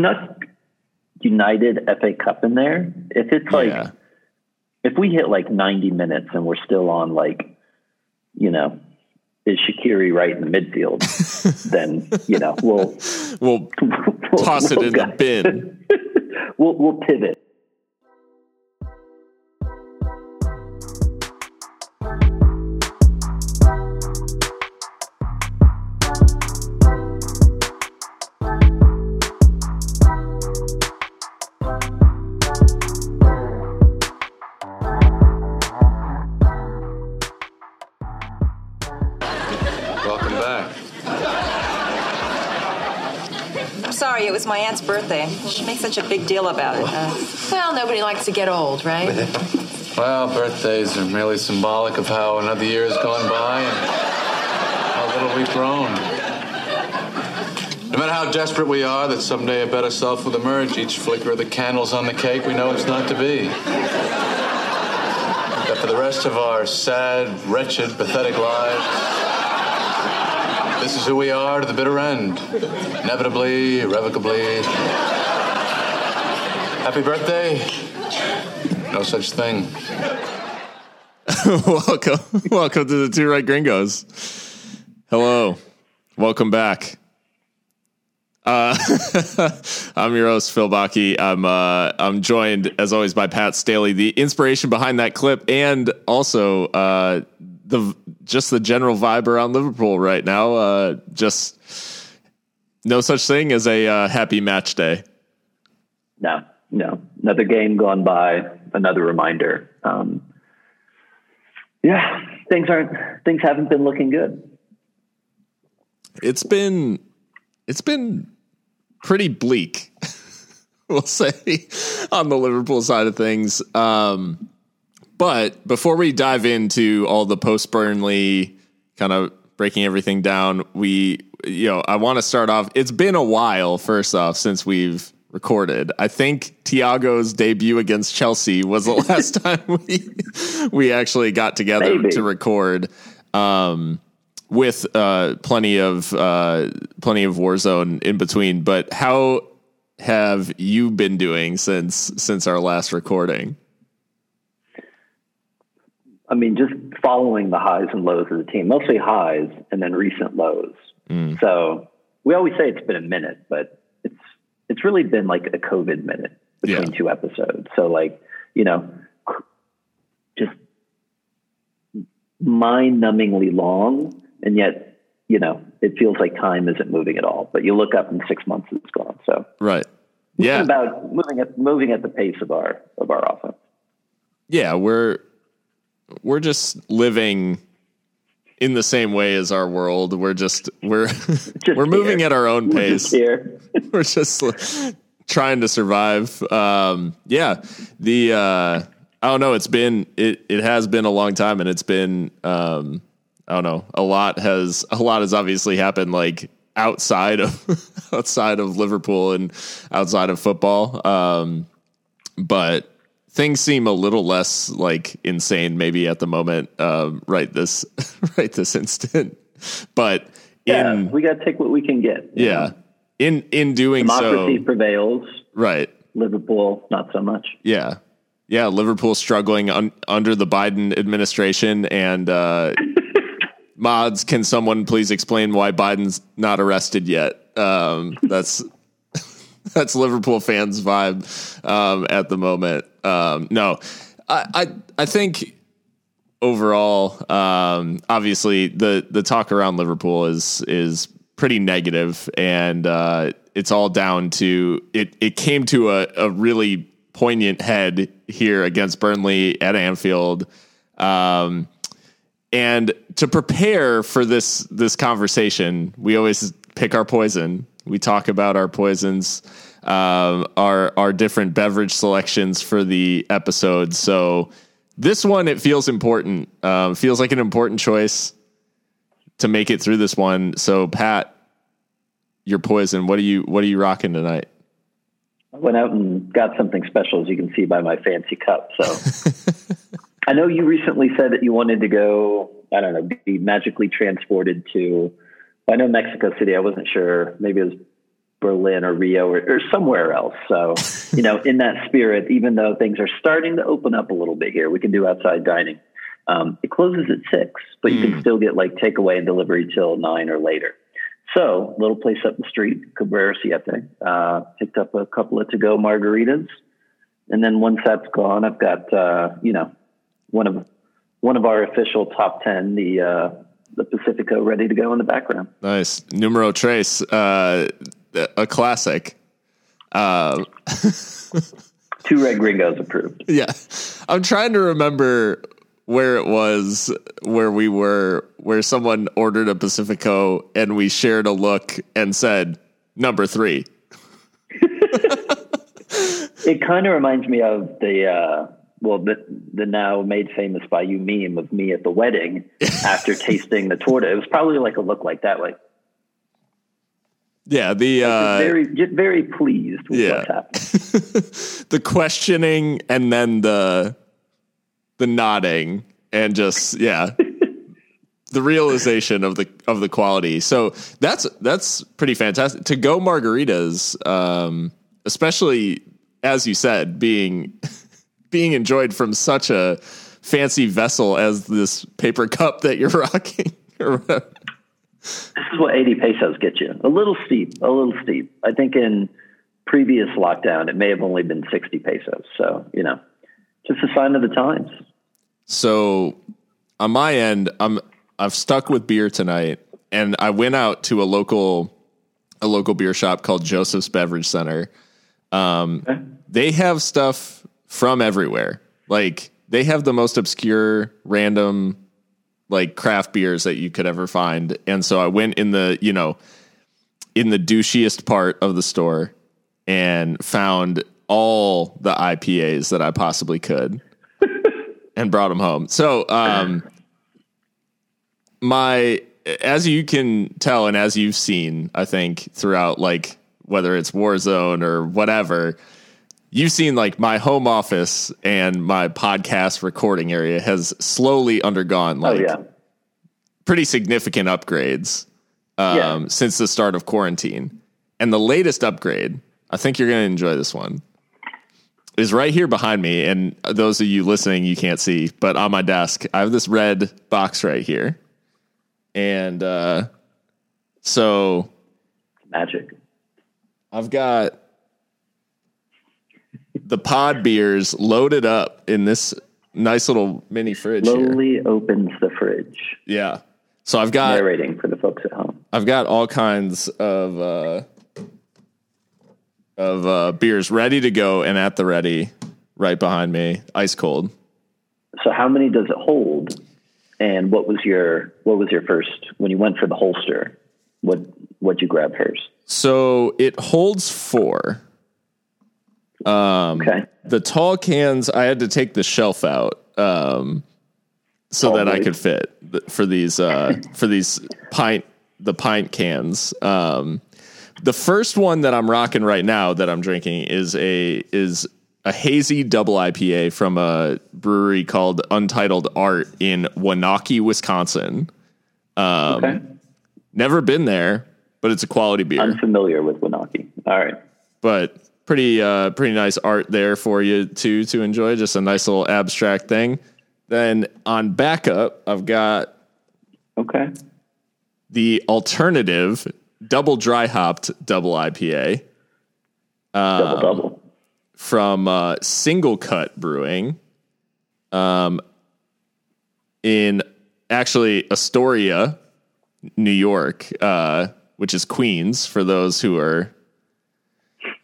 snuck United FA Cup in there. If it's like Yeah. if we hit like 90 minutes and we're still on like, you know, is Shaqiri right in the midfield? then you know we'll, We'll we'll toss it we'll in the bin. we'll we'll pivot. My aunt's birthday. She makes such a big deal about it. Uh, Well, nobody likes to get old, right? Well, birthdays are merely symbolic of how another year has gone by and how little we've grown. No matter how desperate we are that someday a better self will emerge, each flicker of the candles on the cake, we know it's not to be. That for the rest of our sad, wretched, pathetic lives, this is who we are to the bitter end. Inevitably, irrevocably. Happy birthday. No such thing. welcome, welcome to the Two Right Gringos. Hello, welcome back. Uh, I'm your host Phil Baki. I'm uh, I'm joined as always by Pat Staley, the inspiration behind that clip, and also uh, the just the general vibe around Liverpool right now. Uh, just no such thing as a uh, happy match day. No, no, another game gone by, another reminder. Um, yeah, things aren't things haven't been looking good. it's been it's been pretty bleak we'll say on the liverpool side of things um but before we dive into all the post burnley kind of breaking everything down we you know i want to start off it's been a while first off since we've recorded i think thiago's debut against chelsea was the last time we we actually got together Maybe. to record um with uh, plenty of uh, plenty of Warzone in between. But how have you been doing since since our last recording? I mean, just following the highs and lows of the team, mostly highs and then recent lows. Mm. So we always say it's been a minute, but it's it's really been like a COVID minute between Yeah. two episodes. So like you know, just mind-numbingly long, and yet you know it feels like time isn't moving at all. But you look up and six months is gone. So Right. Yeah. about moving at moving at the pace of our of our offense. Yeah. We're we're just living in the same way as our world. We're just we're we're moving here. at our own We're pace. just here. we're just trying to survive. Um, yeah, the uh, I don't know. It's been it it has been a long time, and it's been um, I don't know. A lot has a lot has obviously happened. Like outside of outside of Liverpool and outside of football. Um, but things seem a little less like insane maybe at the moment um, right this right this instant but Yeah, in we got to take what we can get. yeah know? in in doing democracy so prevails. right Liverpool, not so much. yeah yeah liverpool struggling un- under the biden administration and uh mods can someone please explain why biden's not arrested yet um that's that's liverpool fans vibe um at the moment um no i i, I think overall um obviously the the talk around liverpool is is pretty negative and uh it's all down to it it came to a, a really poignant head here against burnley at anfield um and to prepare for this this conversation, we always pick our poison. We talk about our poisons, um, our our different beverage selections for the episode. So this one, it feels important. Um, feels like an important choice to make it through this one. So Pat, your poison. What are you What are you rocking tonight? I went out and got something special, as you can see by my fancy cup. So I know you recently said that you wanted to go, I don't know, be magically transported to, I know Mexico City. I wasn't sure. Maybe it was Berlin or Rio or, or somewhere else. So, you know, in that spirit, even though things are starting to open up a little bit here, we can do outside dining. Um, it closes at six, but you can still get like takeaway and delivery till nine or later. So, little place up the street, Cabrera Siete. Uh, picked up a couple of to go margaritas. And then once that's gone, I've got, uh, you know, one of, one of our official top 10, the, uh, the Pacifico ready to go in the background. Nice. Numero Trace, uh, a classic. Uh, Two Red Gringos approved. yeah. I'm trying to remember where it was where we were, where someone ordered a Pacifico and we shared a look and said, number three. It kind of reminds me of the uh, well, the the now made famous by you meme of me at the wedding after tasting the torta. It was probably like a look like that, like Yeah. The, uh, very very pleased with yeah. what's happening. the questioning and then the, the nodding and just, yeah. the realization of the of the quality. So that's that's pretty fantastic. To go margaritas, um, especially as you said, being being enjoyed from such a fancy vessel as this paper cup that you're rocking. or whatever. This is what 80 pesos get you. A little steep, a little steep. I think in previous lockdown, it may have only been 60 pesos. So, you know, just a sign of the times. So on my end, I'm I've stuck with beer tonight, and I went out to a local a local beer shop called Joseph's Beverage Center. Um, They have stuff from everywhere. Like they have the most obscure, random, like craft beers that you could ever find. And so I went in the you know in the douchiest part of the store and found all the IPAs that I possibly could and brought them home. So, um, my, as you can tell, and as you've seen, I think throughout, like whether it's Warzone or whatever, you've seen like my home office and my podcast recording area has slowly undergone Oh, like yeah. pretty significant upgrades um, Yeah. since the start of quarantine. And the latest upgrade, I think you're going to enjoy this one, is right here behind me. And those of you listening, you can't see, but on my desk, I have this red box right here. And uh, so Magic. I've got the pod beers loaded up in this nice little mini fridge here. Slowly opens the fridge. Yeah. So I've got Narrating for the folks at home. I've got all kinds of uh, of uh, beers ready to go and at the ready, right behind me, ice cold. So how many does it hold? And what was your what was your first when you went for the holster? What what'd you grab first? So it holds four. Um, Okay. The tall cans, I had to take the shelf out um, so that I could fit for these uh, for these pint the pint cans. Um, the first one that I'm rocking right now that I'm drinking is a is a hazy double IPA from a brewery called Untitled Art in Waunakee, Wisconsin. Um, Okay. Never been there, but it's a quality beer. Unfamiliar with Waunakee. All right. but pretty uh pretty nice art there for you too to enjoy just a nice little abstract thing then on backup i've got Okay. the alternative double dry hopped double ipa Double double. from uh single cut brewing um in actually astoria new york uh which is queens for those who are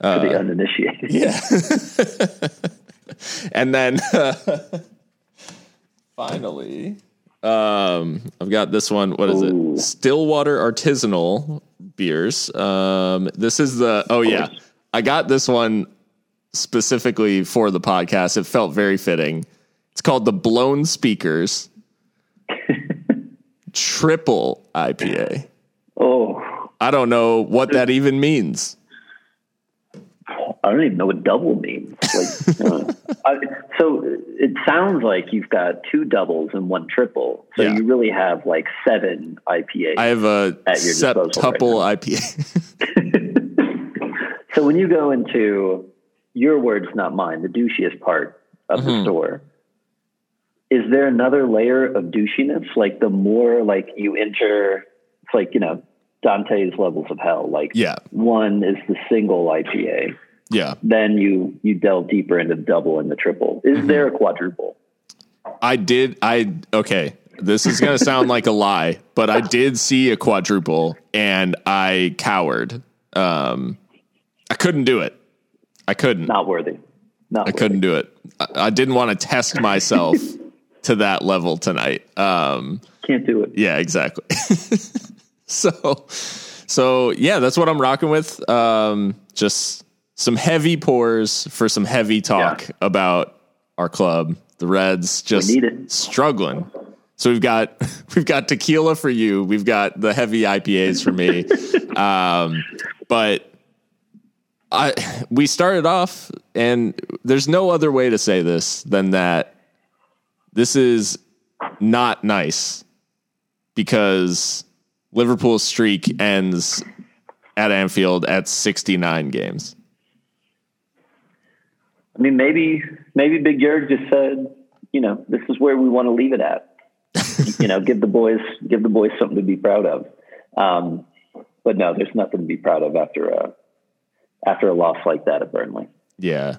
for the uninitiated. Yeah. and then finally um i've got this one. What is Ooh. it stillwater artisanal beers. Um this is the oh yeah. I got this one specifically for the podcast. It felt very fitting. It's called the blown speakers triple ipa Oh, i don't know what that even means I don't even know what double means. Like, uh, I, so it sounds like you've got two doubles and one triple. So Yeah. you really have like seven IPAs. i have a At your disposal right septuple ipa when you go into your words, not mine, the douchiest part of Mm-hmm. the store, is there another layer of douchiness? Like the more like you enter, it's like you know Dante's levels of hell. Like Yeah. one is the single IPA. Yeah. Then you you delve deeper into the double and the triple. Is Mm-hmm. there a quadruple? I did. I okay. This is going to sound like a lie, but I did see a quadruple and I cowered. Um, I couldn't do it. I couldn't. Not worthy. Not I couldn't do it. I, I didn't want to test myself to that level tonight. Um, Can't do it. yeah, exactly. so, so yeah, that's what I'm rocking with. Um, just some heavy pours for some heavy talk Yeah. about our club, the Reds. Just struggling. So we've got we've got tequila for you. We've got the heavy IPAs for me. um, but I we started off, and there's no other way to say this than that. This is not nice because Liverpool's streak ends at Anfield at 69 games. I mean, maybe maybe Big Jurg just said, you know, this is where we want to leave it at. you know, give the boys give the boys something to be proud of. Um, but no, there's nothing to be proud of after a after a loss like that at Burnley. Yeah.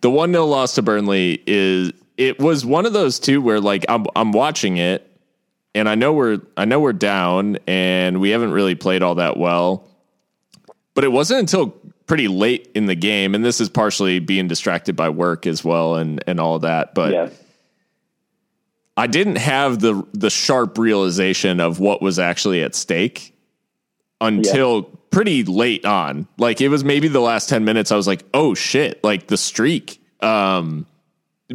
The 1 0 loss to Burnley is it was one of those two where like I'm I'm watching it and I know we're I know we're down and we haven't really played all that well. But it wasn't until pretty late in the game, and this is partially being distracted by work as well and and all that. But Yeah, I didn't have the the sharp realization of what was actually at stake until pretty late on. Like it was maybe the last 10 minutes I was like, "Oh shit, like the streak." Um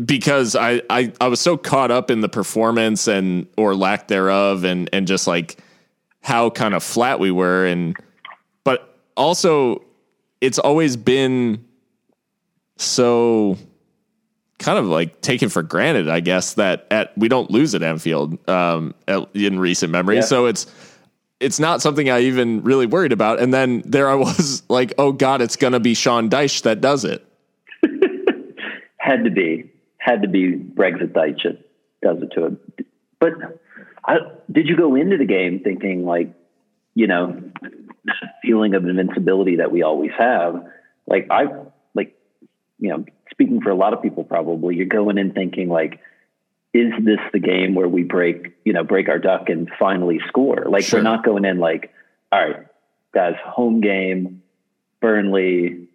because I, I I was so caught up in the performance and or lack thereof and and just like how kind of flat we were and but also it's always been so kind of like taken for granted, I guess, that at we don't lose at Anfield um, at, in recent memory. Yeah. So it's it's not something I even really worried about. And then there I was like, oh god, it's gonna be Sean Dyche that does it. had to be had to be Brexit Dyche that does it to him. But I, did you go into the game thinking like, you know, that feeling of invincibility that we always have? Like I like, you know, speaking for a lot of people, probably you're going in thinking like, is this the game where we break, you know, break our duck and finally score? Like Sure. we're not going in like, all right, guys, home game, Burnley,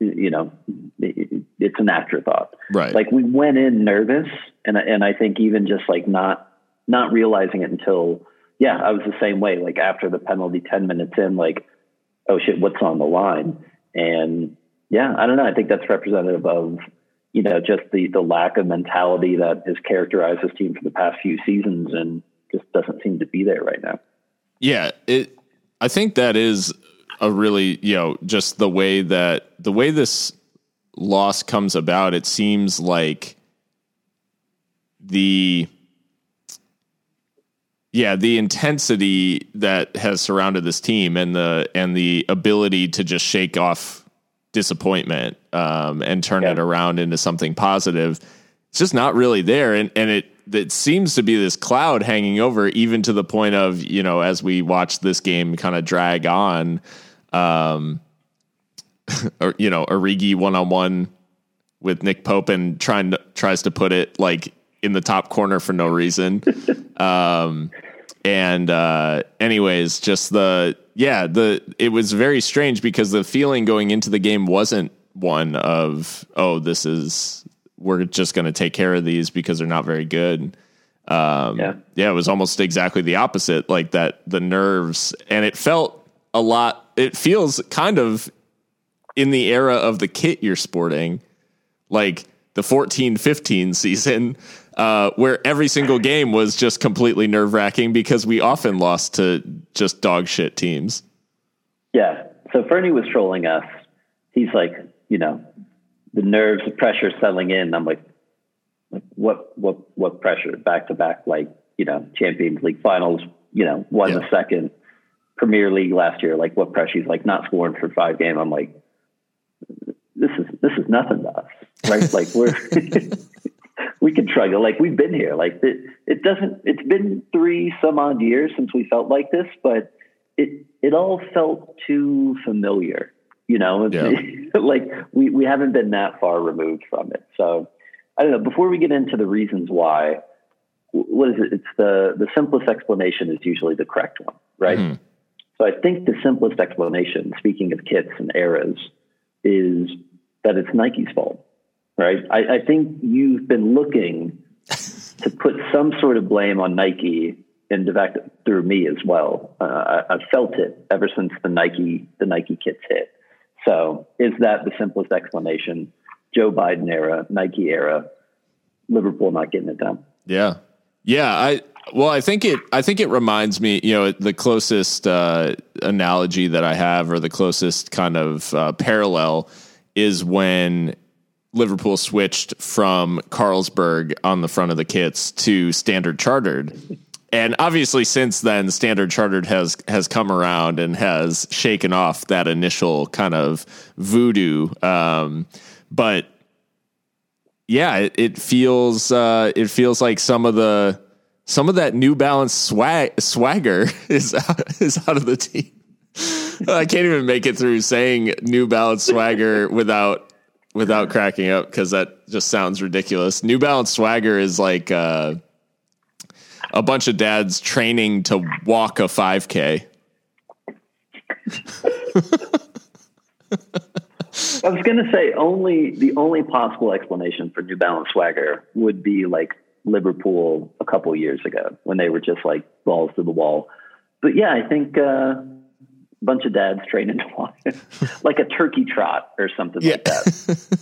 you know, it's an afterthought. Right. Like we went in nervous, and and I think even just like not not realizing it until yeah, I was the same way. Like after the penalty, ten minutes in, like oh shit, what's on the line? And yeah, I don't know. I think that's representative of you know just the the lack of mentality that has characterized this team for the past few seasons, and just doesn't seem to be there right now. Yeah, it. I think that is a really you know just the way that the way this loss comes about. It seems like the yeah the intensity that has surrounded this team and the and the ability to just shake off disappointment um, and turn Yeah. it around into something positive it's just not really there and and it it seems to be this cloud hanging over even to the point of you know as we watch this game kind of drag on um or you know Origi one on one with Nick Pope and trying to tries to put it like in the top corner for no reason. Um and uh anyways just the yeah the it was very strange because the feeling going into the game wasn't one of oh this is we're just going to take care of these because they're not very good. Um Yeah. yeah it was almost exactly the opposite like that the nerves. And it felt a lot it feels kind of in the era of the kit you're sporting like the 14 15 season uh, where every single game was just completely nerve wracking because we often lost to just dog shit teams. Yeah. So Fernie was trolling us. He's like, you know, the nerves, the pressure settling in. I'm like, like what, what, what pressure? Back to back, like, you know, Champions League finals, you know, won Yeah. the second Premier League last year. Like, what pressure? He's like, not scoring for five game. I'm like, this is nothing to us, right? like we're we can struggle. Like we've been here. Like it, it doesn't. It's been three some odd years since we felt like this, but it it all felt too familiar. You know, Yeah. like we we haven't been that far removed from it. So I don't know. Before we get into the reasons why, what is it? It's the the simplest explanation is usually the correct one, right? Mhm. So I think the simplest explanation, speaking of kits and eras, is that it's Nike's fault, right? I, I think you've been looking to put some sort of blame on Nike, and in fact, through me as well. Uh, I, I've felt it ever since the Nike the Nike kits hit. So is that the simplest explanation? Joe Biden era, Nike era, Liverpool not getting it done. Yeah. Yeah, I well, I think it I think it reminds me, you know, the closest uh analogy that I have or the closest kind of uh, parallel is when Liverpool switched from Carlsberg on the front of the kits to Standard Chartered. And obviously since then Standard Chartered has has come around and has shaken off that initial kind of voodoo um but yeah, it, it feels uh, it feels like some of the some of that New Balance swag swagger is out, is out of the team. I can't even make it through saying New Balance swagger without without cracking up because that just sounds ridiculous. New Balance swagger is like uh, a bunch of dads training to walk a 5K. I was going to say only the only possible explanation for New Balance swagger would be like Liverpool a couple years ago when they were just like balls to the wall. But yeah, I think uh, bunch of dads training to walk like a turkey trot or something like that.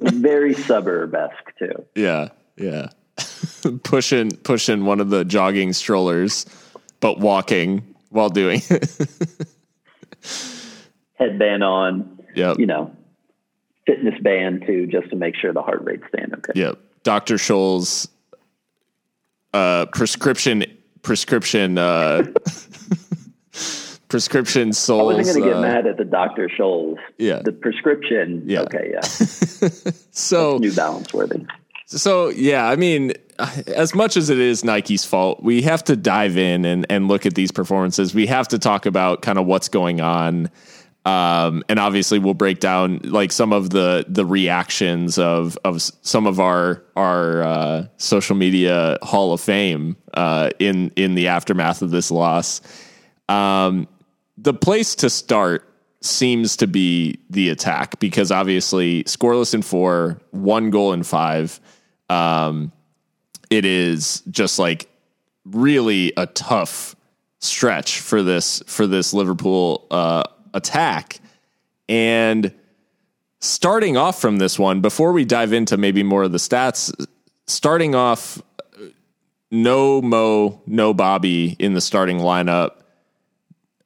Very suburb esque too. Yeah, yeah. pushing pushing one of the jogging strollers, but walking while doing it. Headband on, yep. you know, fitness band too, just to make sure the heart rate's staying okay. Yep. Dr. Scholl's uh, prescription prescription uh, prescription I souls. wasn't going to get uh, mad at the Dr. Scholl's. Yeah. The prescription. Yeah. Okay. Yeah. so New Balance worthy. So yeah, I mean, as much as it is Nike's fault, we have to dive in and, and look at these performances. We have to talk about kind of what's going on, um, and obviously we'll break down like some of the the reactions of of some of our our uh, social media Hall of Fame uh, in in the aftermath of this loss. Um, the place to start seems to be the attack because obviously scoreless in four, one goal in five. Um, it is just like really a tough stretch for this for this Liverpool uh, attack. And starting off from this one, before we dive into maybe more of the stats, starting off, no Mo, no Bobby in the starting lineup.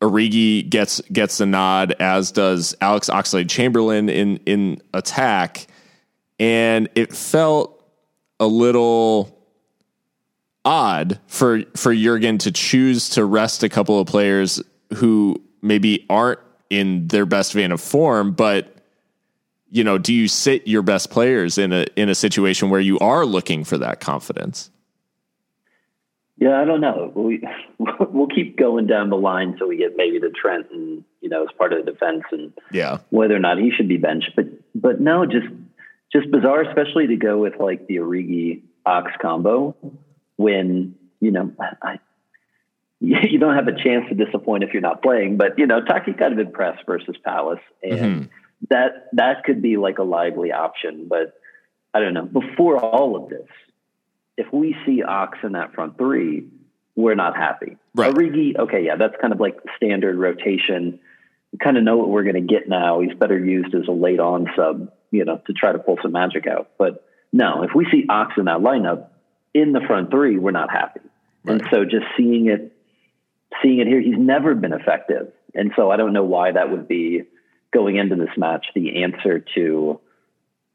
Origi gets gets the nod, as does Alex Oxlade Chamberlain in in attack, and it felt a little odd for for Jurgen to choose to rest a couple of players who maybe aren't in their best vein of form, but you know, do you sit your best players in a in a situation where you are looking for that confidence? Yeah, I don't know. We we'll keep going down the line until we get maybe to Trent and you know as part of the defense and Yeah. whether or not he should be benched. But but no, just just bizarre, especially to go with like the Origi Ox combo when you know I, you don't have a chance to disappoint if you're not playing. But you know, Taki kind of impressed versus Palace, and mm-hmm. that that could be like a lively option. But I don't know. Before all of this, if we see Ox in that front three, we're not happy. Right. Origi, okay, yeah, that's kind of like standard rotation. We kind of know what we're going to get now. He's better used as a late on sub, you know, to try to pull some magic out. But no, if we see Ox in that lineup in the front three, we're not happy. And so just seeing it, seeing it here, he's never been effective. And so I don't know why that would be going into this match the answer to,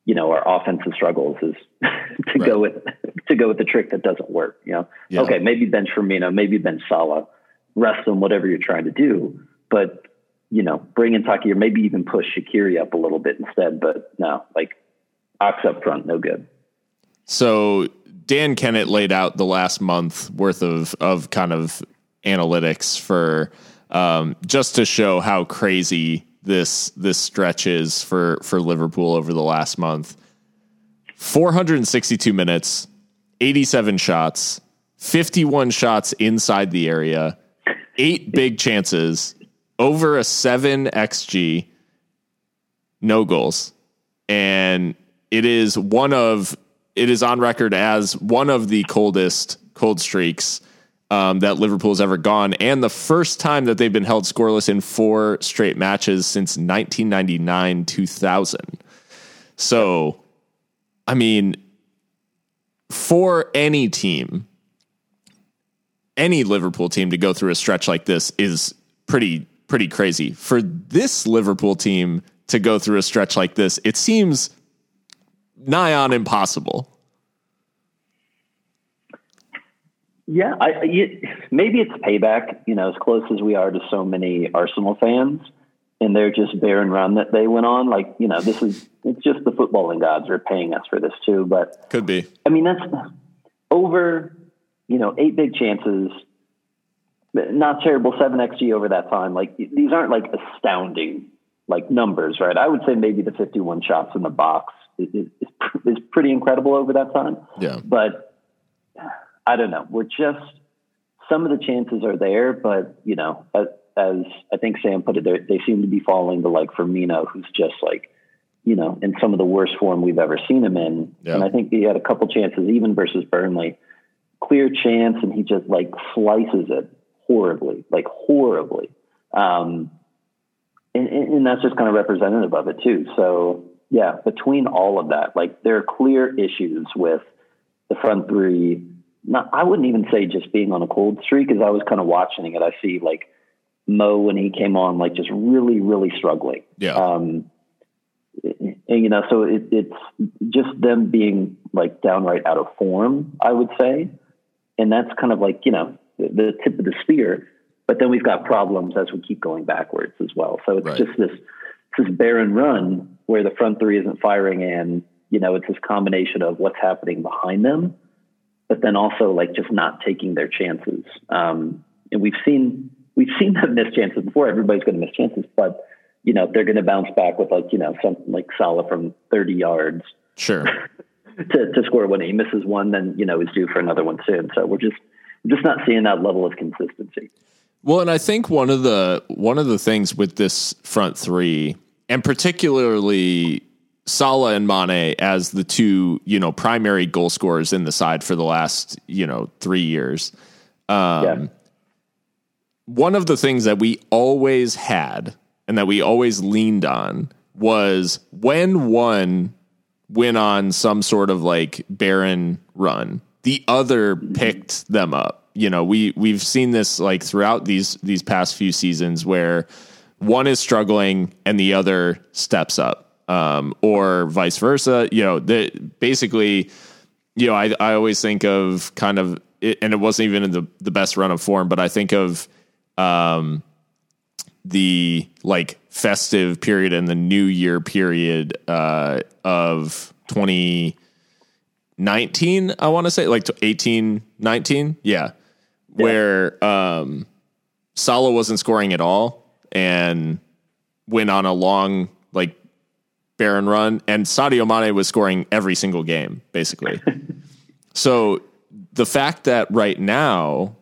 you know, our offensive struggles is to go with to go with the trick that doesn't work. You know, Yeah. okay, maybe bench Firmino, maybe bench Salah, rest them, whatever you're trying to do. But you know, bring in Taki or maybe even push Shaqiri up a little bit instead. But no, like Ox up front, no good. So Dan Kennett laid out the last month worth of of kind of analytics for um, just to show how crazy this this stretch is for for Liverpool over the last month. 462 minutes, 87 shots, 51 shots inside the area, eight big chances, over a 7 xg, no goals. And it is one of it is on record as one of the coldest cold streaks um, that Liverpool's ever gone, and the first time that they've been held scoreless in four straight matches since 1999 2000. So, I mean, for any team, any Liverpool team to go through a stretch like this is pretty pretty crazy. For this Liverpool team to go through a stretch like this, it seems nigh on impossible. Yeah, I, I, maybe it's payback. You know, as close as we are to so many Arsenal fans, and they're just barren run that they went on. Like, you know, this is it's just the footballing gods are paying us for this too. But could be. I mean, that's over. You know, eight big chances. Not terrible. Seven xg over that time. Like these aren't like astounding like numbers, right? I would say maybe the fifty-one shots in the box is, is, is pretty incredible over that time. Yeah, but I don't know. We're just some of the chances are there, but you know, as, as I think Sam put it, they seem to be falling to like Firmino, who's just like, you know, in some of the worst form we've ever seen him in. Yeah. And I think he had a couple chances, even versus Burnley, clear chance, and he just like slices it horribly, like horribly. Um, and, and that's just kind of representative of it too. So yeah, between all of that, like there are clear issues with the front three not, I wouldn't even say just being on a cold streak because I was kind of watching it. I see like Mo when he came on, like just really, really struggling. Yeah. Um, and, you know, so it, it's just them being like downright out of form, I would say. And that's kind of like, you know, the, the tip of the spear. But then we've got problems as we keep going backwards as well. So it's right. just this, this barren run where the front three isn't firing and, you know, it's this combination of what's happening behind them but then also like just not taking their chances. Um, and we've seen we've seen them miss chances before. Everybody's going to miss chances, but you know they're going to bounce back with like you know something like Salah from 30 yards. Sure. to, to score when he misses one, then you know he's due for another one soon. So we're just just not seeing that level of consistency. Well, and I think one of the one of the things with this front three, and particularly Salah and Mane as the two, you know, primary goal scorers in the side for the last, you know, three years. Um, yeah. One of the things that we always had and that we always leaned on was when one went on some sort of like barren run, the other picked them up. You know, we we've seen this like throughout these these past few seasons where one is struggling and the other steps up um, or vice versa. You know, the, basically, you know, I, I always think of kind of, it, and it wasn't even in the, the best run of form, but I think of um, the like festive period and the new year period uh, of 2019, I want to say, like 18, 19. Yeah. yeah. Where um, Salah wasn't scoring at all and went on a long, like, barren run, and Sadio Mane was scoring every single game, basically. so the fact that right now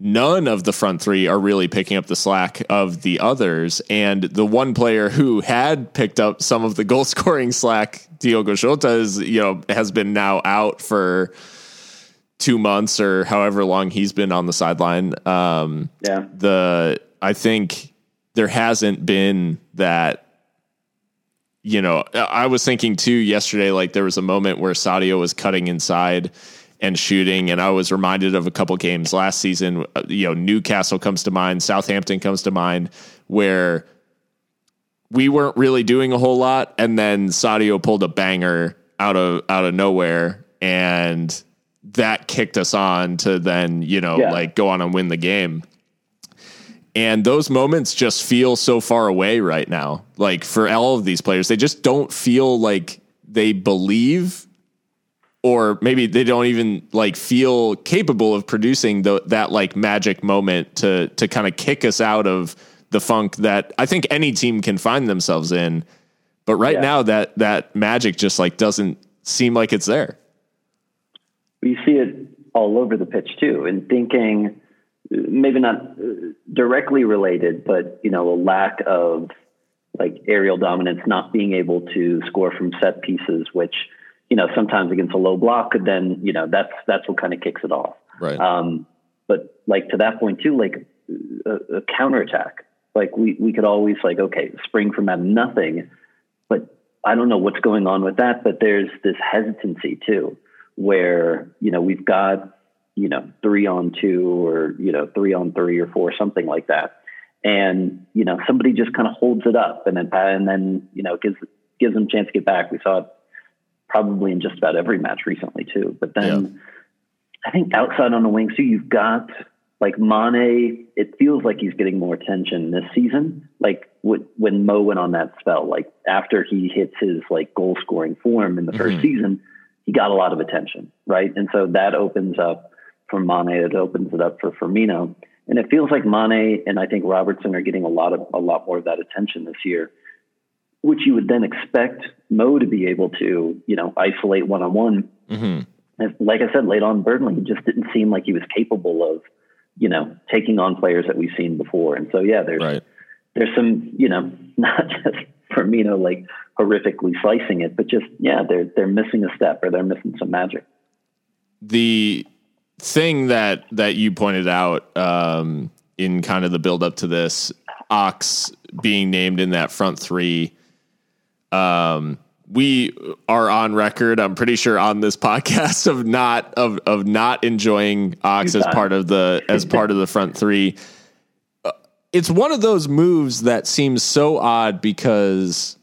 none of the front three are really picking up the slack of the others. And the one player who had picked up some of the goal scoring slack, Diogo Jota, is, you know, has been now out for two months or however long he's been on the sideline. Um, yeah. The, I think there hasn't been that you know, I was thinking too yesterday, like there was a moment where Sadio was cutting inside and shooting, and I was reminded of a couple games last season. Uh, you know, Newcastle comes to mind, Southampton comes to mind, where we weren't really doing a whole lot, and then Sadio pulled a banger out of out of nowhere, and that kicked us on to then you know yeah. like go on and win the game. And those moments just feel so far away right now. Like for all of these players, they just don't feel like they believe or maybe they don't even like feel capable of producing the, that like magic moment to to kind of kick us out of the funk that I think any team can find themselves in. But right yeah. now that that magic just like doesn't seem like it's there. We see it all over the pitch too, and thinking maybe not directly related, but you know, a lack of like aerial dominance, not being able to score from set pieces, which you know sometimes against a low block, then you know that's that's what kind of kicks it off. Right. Um, but like to that point too, like a, a counterattack, like we we could always like okay spring from out nothing, but I don't know what's going on with that. But there's this hesitancy too, where you know we've got you know three on two or you know three on three or four something like that and you know somebody just kind of holds it up and then and then you know gives gives them a chance to get back. We saw it probably in just about every match recently too. But then yeah. I think outside on the wings too, you've got like Mane. It feels like he's getting more attention this season. Like when Mo went on that spell, like after he hits his like goal scoring form in the 1st mm-hmm. season, he got a lot of attention, right? And so that opens up for Mane. It opens it up for Firmino. And it feels like Mane and I think Robertson are getting a lot of a lot more of that attention this year, which you would then expect Mo to be able to, you know, isolate one on one. Like I said, late on Burnley, he just didn't seem like he was capable of, you know, taking on players that we've seen before. And so yeah, there's right. there's some, you know, not just Firmino like horrifically slicing it, but just yeah, they're they're missing a step or they're missing some magic. The thing that that you pointed out um, in kind of the build up to this Ox being named in that front three. Um, we are on record. I'm pretty sure on this podcast of not of of not enjoying Ox as part of the as part of the front three. Uh, it's one of those moves that seems so odd because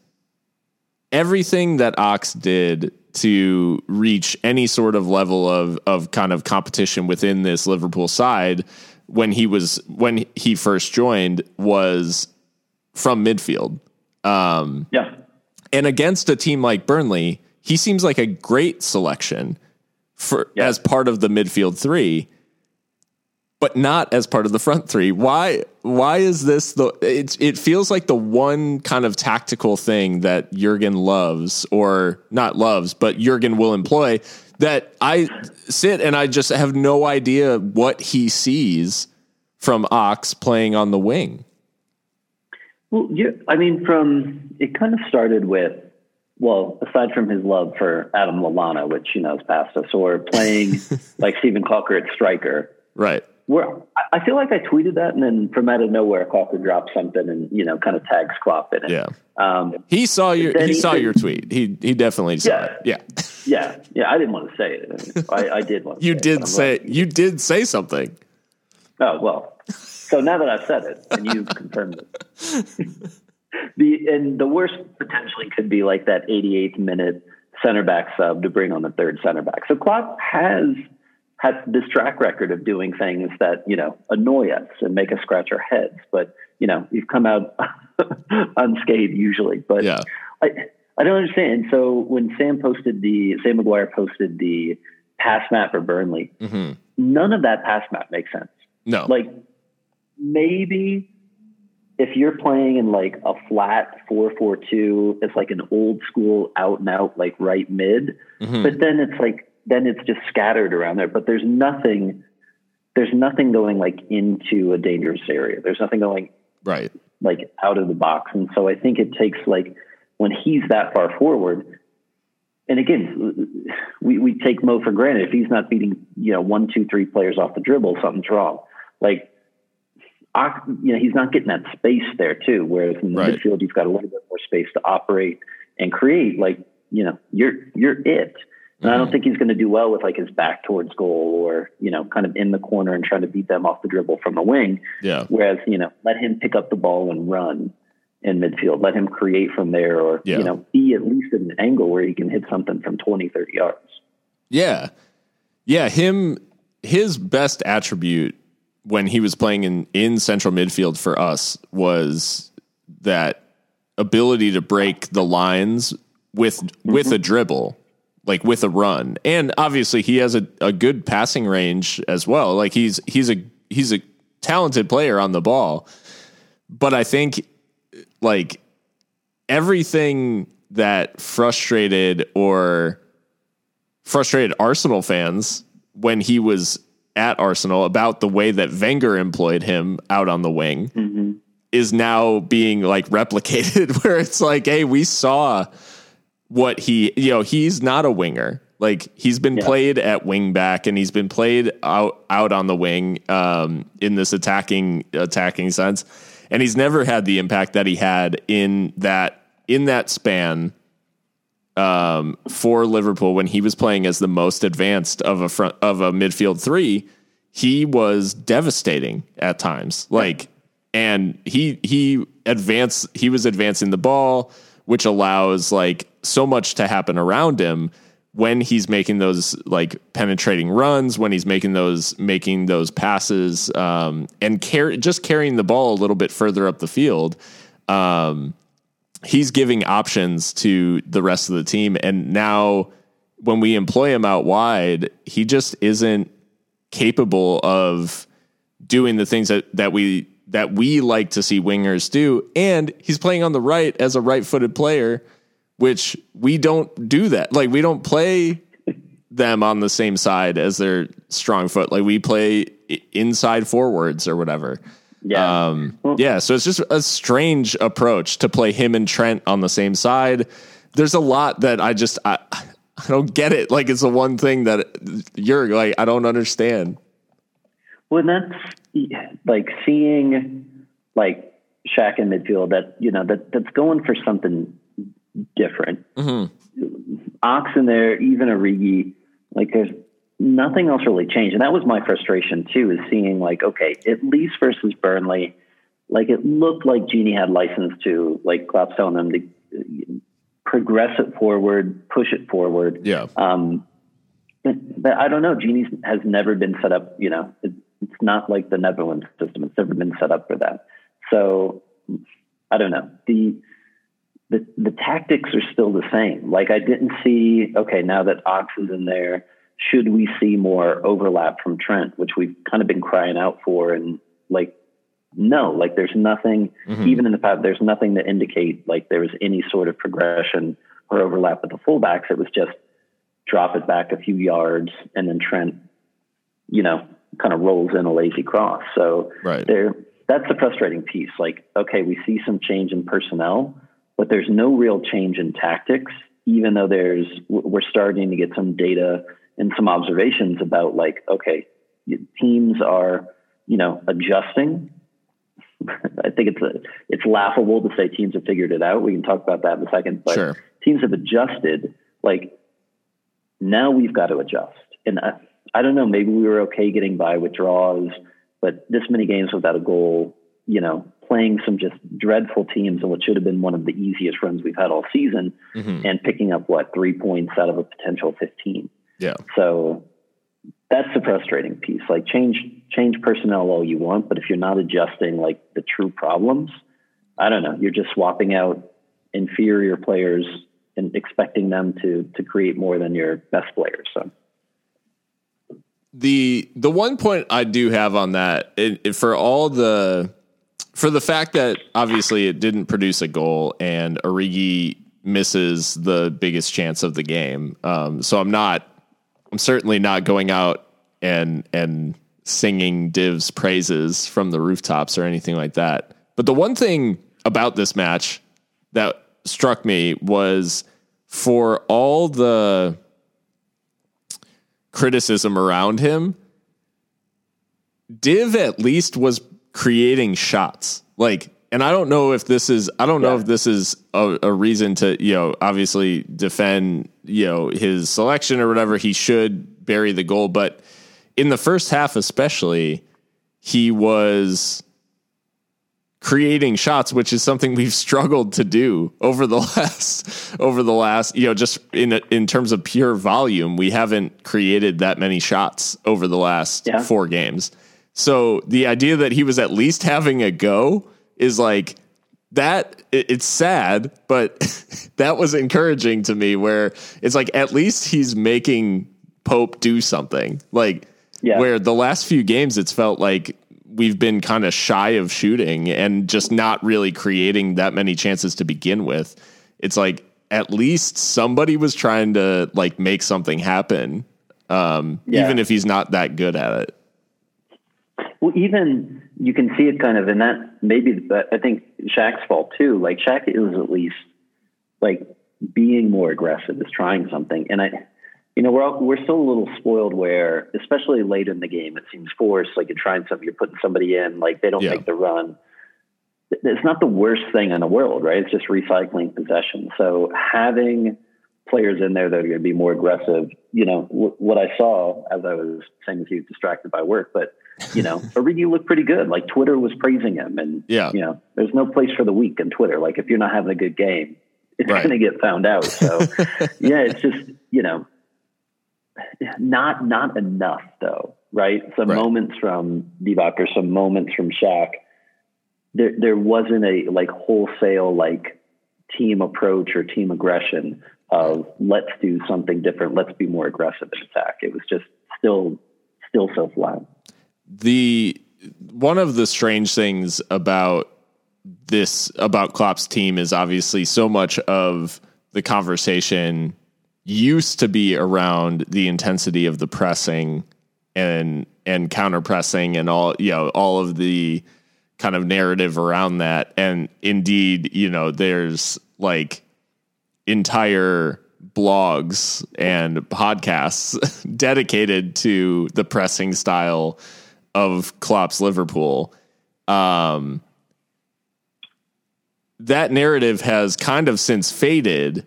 everything that Ox did to reach any sort of level of of kind of competition within this Liverpool side when he was when he first joined was from midfield. Um, yeah, and against a team like Burnley, he seems like a great selection for yeah. as part of the midfield three but not as part of the front three. Why? Why is this the? It it feels like the one kind of tactical thing that Jurgen loves, or not loves, but Jurgen will employ. That I sit and I just have no idea what he sees from Ox playing on the wing. Well, yeah, I mean, from it kind of started with well, aside from his love for Adam Lallana, which you know is past us, or playing like Steven Caulker at striker, right? Where I feel like I tweeted that, and then from out of nowhere, Caulker dropped something and you know kind of tags Klopp in it. Yeah, um, he saw your he, he saw your tweet. He he definitely saw yeah, it. Yeah, yeah, yeah. I didn't want to say it. I, I did want. you did it, say like, you did say something. Oh well, so now that I've said it and you've confirmed it, the and the worst potentially could be like that 88th minute center back sub to bring on the third center back. So Klopp has has this track record of doing things that you know annoy us and make us scratch our heads. But you know, you've come out unscathed usually. But yeah. I I don't understand. So when Sam posted the Sam McGuire posted the pass map for Burnley, mm-hmm. none of that pass map makes sense. No, like maybe if you're playing in like a flat four four two, it's like an old school out and out like right mid. Mm-hmm. But then it's like then it's just scattered around there. But there's nothing, there's nothing going like into a dangerous area. There's nothing going right like out of the box. And so I think it takes like when he's that far forward. And again, we, we take Mo for granted. If he's not beating, you know, one, two, three players off the dribble, something's wrong. Like, you know, he's not getting that space there too. Whereas in the right. midfield, you've got a little bit more space to operate and create. Like, you know, you're you're it. And I don't mm-hmm. think he's going to do well with like his back towards goal or, you know, kind of in the corner and trying to beat them off the dribble from the wing. Yeah. Whereas, you know, let him pick up the ball and run in midfield. Let him create from there or, yeah. you know, be at least at an angle where he can hit something from 20, 30 yards. Yeah. Yeah. Him, his best attribute when he was playing in in central midfield for us was that ability to break the lines with mm-hmm. with a dribble like with a run. And obviously he has a, a good passing range as well. Like he's he's a he's a talented player on the ball. But i think like everything that frustrated or frustrated arsenal fans when he was at arsenal about the way that wenger employed him out on the wing mm-hmm. is now being like replicated where it's like, hey, we saw what he, you know, he's not a winger. Like he's been yeah. played at wing back and he's been played out out on the wing um, in this attacking attacking sense, and he's never had the impact that he had in that in that span um, for Liverpool when he was playing as the most advanced of a front of a midfield three. He was devastating at times. Like and he he advanced he was advancing the ball which allows like so much to happen around him when he's making those like penetrating runs when he's making those making those passes um, and car- just carrying the ball a little bit further up the field um, he's giving options to the rest of the team. And now when we employ him out wide he just isn't capable of doing the things that, that we that we like to see wingers do. And he's playing on the right as a right footed player, which we don't do that. Like, we don't play them on the same side as their strong foot. Like, we play inside forwards or whatever. Yeah. Um, yeah. So it's just a strange approach to play him and Trent on the same side. There's a lot that I just, I, I don't get it. Like, it's the one thing that you're like, I don't understand. Well, that's like seeing like Shaq in midfield that you know that that's going for something different. Mm-hmm. Ox in there, even Origi, like there's nothing else really changed, and that was my frustration too. Is seeing like okay, at least versus Burnley, like it looked like Gini had license to like Klopp's telling them to progress it forward, push it forward. Yeah. Um, but, but I don't know. Gini has never been set up. You know, it's not like the Netherlands system. It's never been set up for that. So I don't know. The the the tactics are still the same. Like I didn't see okay, now that Ox is in there, should we see more overlap from Trent, which we've kind of been crying out for and like no, like there's nothing mm-hmm. even in the past there's nothing to indicate like there was any sort of progression or overlap with the fullbacks. It was just drop it back a few yards and then Trent, you know, kind of rolls in a lazy cross. So right. there, that's the frustrating piece. Like, okay, we see some change in personnel, but there's no real change in tactics, even though there's, we're starting to get some data and some observations about like, okay, teams are, you know, adjusting. I think it's a, it's laughable to say teams have figured it out. We can talk about that in a second, but sure. teams have adjusted. Like now we've got to adjust. And I, I don't know. Maybe we were okay getting by with draws, but this many games without a goal, you know, playing some just dreadful teams in what should have been one of the easiest runs we've had all season, mm-hmm. and picking up what three points out of a potential fifteen. Yeah. So that's the frustrating piece. Like change change personnel all you want, but if you're not adjusting like the true problems, I don't know. You're just swapping out inferior players and expecting them to to create more than your best players. So the the one point I do have on that it, it, for all the for the fact that obviously it didn't produce a goal and Origi misses the biggest chance of the game. Um, so I'm not I'm certainly not going out and and singing Div's praises from the rooftops or anything like that. But the one thing about this match that struck me was for all the criticism around him, Div at least was creating shots. Like, and I don't know if this is, I don't yeah. know if this is a, a, reason to, you know, obviously defend, you know, his selection or whatever. He should bury the goal. But in the first half, especially, he was creating shots, which is something we've struggled to do over the last over the last you know just in in terms of pure volume, we haven't created that many shots over the last yeah. four games. So the idea that he was at least having a go is like that it's sad, but that was encouraging to me where it's like at least he's making Pope do something. Like yeah. where the last few games it's felt like we've been kind of shy of shooting and just not really creating that many chances to begin with. It's like at least somebody was trying to like make something happen um, yeah. even if he's not that good at it. Well, even you can see it kind of in that maybe I think Shaq's fault too. Like Shaq is at least like being more aggressive, is trying something, and I, you know, we're all, we're still a little spoiled where, especially late in the game, it seems forced. Like you're trying something, you're putting somebody in, like they don't yeah. make the run. It's not the worst thing in the world, right? It's just recycling possession. So having players in there that are going to be more aggressive. You know, w- what I saw as I was saying with you, distracted by work, but you know, Origi looked pretty good. Like Twitter was praising him, and yeah, you know, there's no place for the weak in Twitter. Like if you're not having a good game, it's right. going to get found out. So yeah, it's just you know, not not enough though, right? Some right. moments from Divock or some moments from Shaq. There, there wasn't a like wholesale like team approach or team aggression of let's do something different, let's be more aggressive in attack. It was just still still so flat. The one of the strange things about this about Klopp's team is obviously so much of the conversation used to be around the intensity of the pressing and and counter pressing and all you know all of the kind of narrative around that and indeed you know there's like entire blogs and podcasts dedicated to the pressing style of Klopp's Liverpool. Um, that narrative has kind of since faded.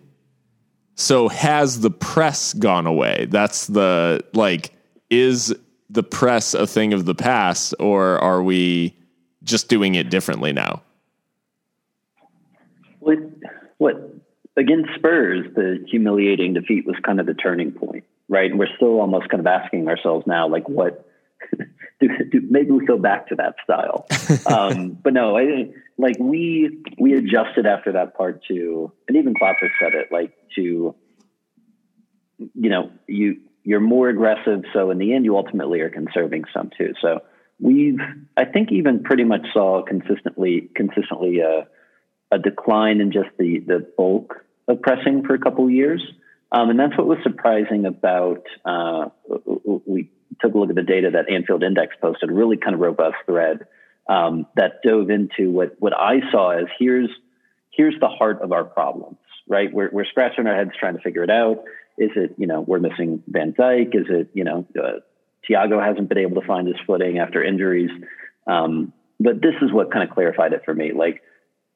So has the press gone away? That's the like is the press a thing of the past or are we just doing it differently now? What what against Spurs, the humiliating defeat was kind of the turning point, right? And we're still almost kind of asking ourselves now, like, what? do, do, maybe we go back to that style. um, but no, I think like we we adjusted after that part to, and even Clapper said it, like to, you know, you you're more aggressive, so in the end, you ultimately are conserving some too. So we've, I think, even pretty much saw consistently consistently. Uh, a decline in just the the bulk of pressing for a couple of years. Um, and that's what was surprising about. Uh, we took a look at the data that Anfield Index posted, a really kind of robust thread um, that dove into what what I saw as here's here's the heart of our problems. Right, we're we're scratching our heads trying to figure it out. Is it you know we're missing Van Dijk? Is it you know uh, Thiago hasn't been able to find his footing after injuries? Um, but this is what kind of clarified it for me. Like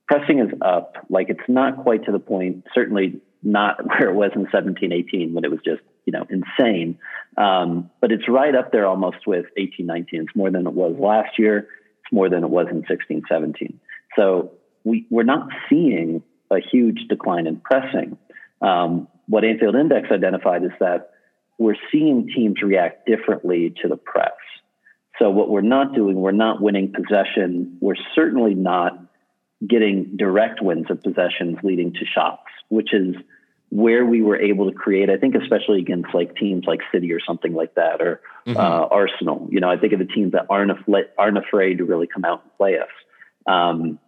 pressing is up. Like it's not quite to the point, certainly not where it was in 17, 18 when it was just, you know, insane. Um, but it's right up there almost with 18, 19. It's more than it was last year. More than it was in 16, 17. So we, we're not seeing a huge decline in pressing. Um, what Anfield Index identified is that we're seeing teams react differently to the press. So what we're not doing, we're not winning possession. We're certainly not getting direct wins of possessions leading to shots, which is where we were able to create. I think, especially against like teams like City or something like that, or mm-hmm. uh, Arsenal. You know, I think of the teams that aren't af- aren't afraid to really come out and play us. Um,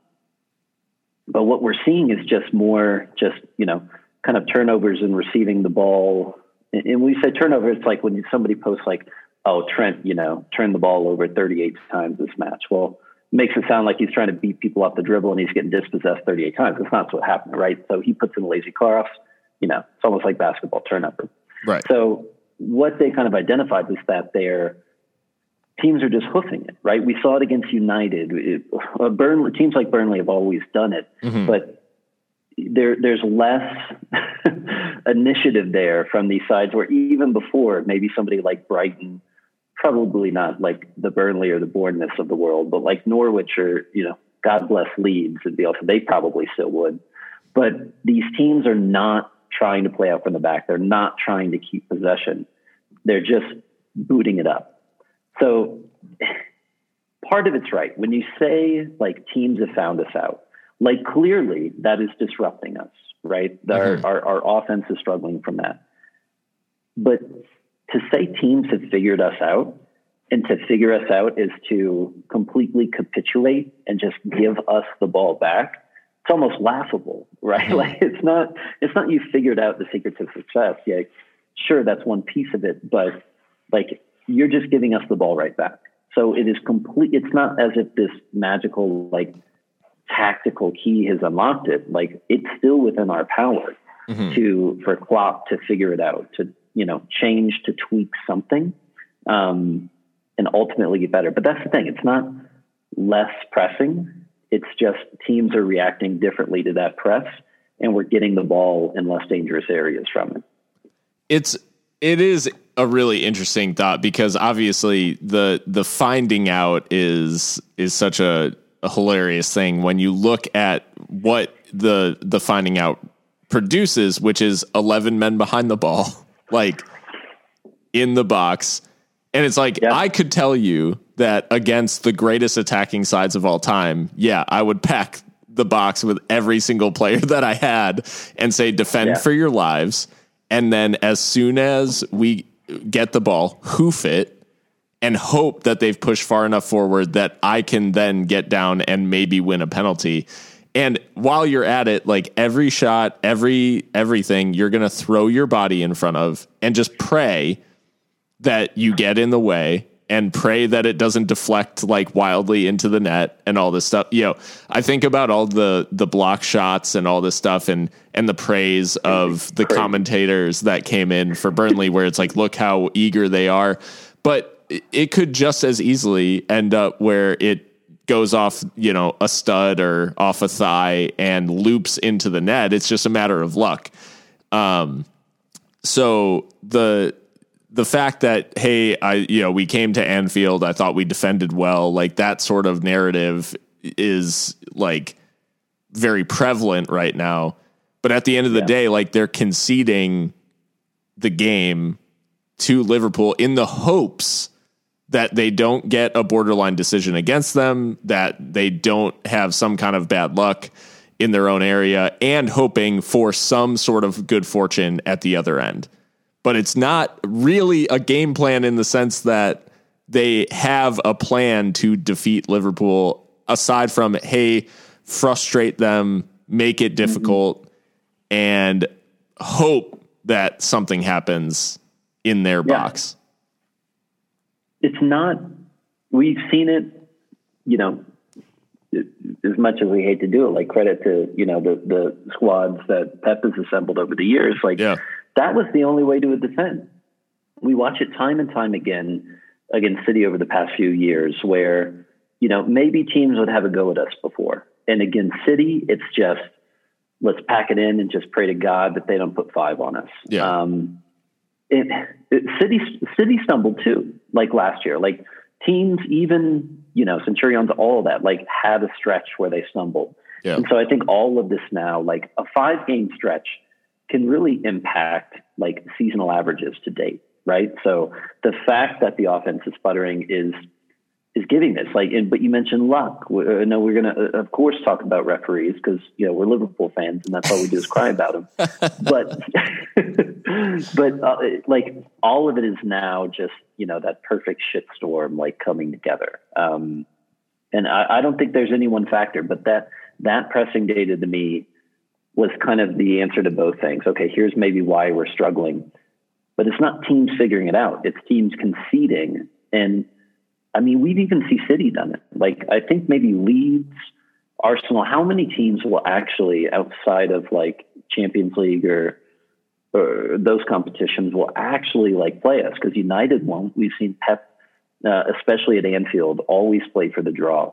but what we're seeing is just more, just you know, kind of turnovers and receiving the ball. And, and when we say turnover, it's like when somebody posts like, "Oh, Trent, you know, turned the ball over 38 times this match." Well makes it sound like he's trying to beat people off the dribble and he's getting dispossessed 38 times. That's not what happened, right? So he puts in lazy cross. You know, it's almost like basketball turnover. Right. So what they kind of identified was that their teams are just hoofing it, right? We saw it against United. It, uh, Burnley, teams like Burnley have always done it, mm-hmm. but there, there's less initiative there from these sides where even before maybe somebody like Brighton – probably not like the Burnley or the Bournemouth of the world, but like Norwich or, you know, God bless Leeds and Bielsa, they probably still would. But these teams are not trying to play out from the back. They're not trying to keep possession. They're just booting it up. So part of it's right. When you say like teams have found us out, like clearly that is disrupting us, right? Mm-hmm. Our, our, our offense is struggling from that. But to say teams have figured us out and to figure us out is to completely capitulate and just give us the ball back. It's almost laughable, right? Mm-hmm. Like it's not, it's not you figured out the secrets of success. Yeah, sure, that's one piece of it, but like you're just giving us the ball right back. So it is complete. It's not as if this magical like tactical key has unlocked it. Like it's still within our power mm-hmm. to for Klopp to figure it out, to you know change, to tweak something, um, and ultimately get better. But that's the thing. It's not less pressing. It's just teams are reacting differently to that press, and we're getting the ball in less dangerous areas from it. It's it is a really interesting thought because obviously the the finding out is is such a, a hilarious thing when you look at what the the finding out produces, which is eleven men behind the ball, like in the box. And it's like yeah. I could tell you that against the greatest attacking sides of all time, yeah, I would pack the box with every single player that I had and say defend yeah. for your lives. And then as soon as we get the ball, hoof it, and hope that they've pushed far enough forward that I can then get down and maybe win a penalty. And while you're at it, like every shot, every everything, you're going to throw your body in front of and just pray that you get in the way and pray that it doesn't deflect like wildly into the net and all this stuff. You know, I think about all the the block shots and all this stuff and and the praise of the commentators that came in for Burnley where it's like look how eager they are. But it could just as easily end up where it goes off, you know, a stud or off a thigh and loops into the net. It's just a matter of luck. Um so the the fact that hey, I you know we came to Anfield, I thought we defended well, like that sort of narrative is like very prevalent right now. But at the end of the yeah. day, like they're conceding the game to Liverpool in the hopes that they don't get a borderline decision against them, that they don't have some kind of bad luck in their own area, and hoping for some sort of good fortune at the other end but it's not really a game plan in the sense that they have a plan to defeat Liverpool aside from hey frustrate them make it difficult mm-hmm. and hope that something happens in their yeah. box it's not we've seen it you know as much as we hate to do it like credit to you know the the squads that pep has assembled over the years like yeah that was the only way to defend. We watch it time and time again against City over the past few years where, you know, maybe teams would have a go at us before. And against City, it's just let's pack it in and just pray to God that they don't put five on us. Yeah. Um, it, it, City City stumbled too, like last year. Like teams, even you know Centurions, all of that, like had a stretch where they stumbled. Yeah. And so I think all of this now, like a five game stretch, can really impact like seasonal averages to date, right? So the fact that the offense is sputtering is is giving this like, and, but you mentioned luck. We, uh, no, we're going to, uh, of course, talk about referees because you know we're Liverpool fans, and that's all we do is cry about them. But, but uh, like all of it is now just you know that perfect shitstorm like coming together. Um, and I, I don't think there's any one factor, but that that pressing data to me was kind of the answer to both things. Okay, here's maybe why we're struggling. But it's not teams figuring it out, it's teams conceding. And I mean, we've even see City done it. Like, I think maybe Leeds, Arsenal, how many teams will actually, outside of like Champions League or, or those competitions, will actually like play us? Because United won't. We've seen Pep, uh, especially at Anfield, always play for the draw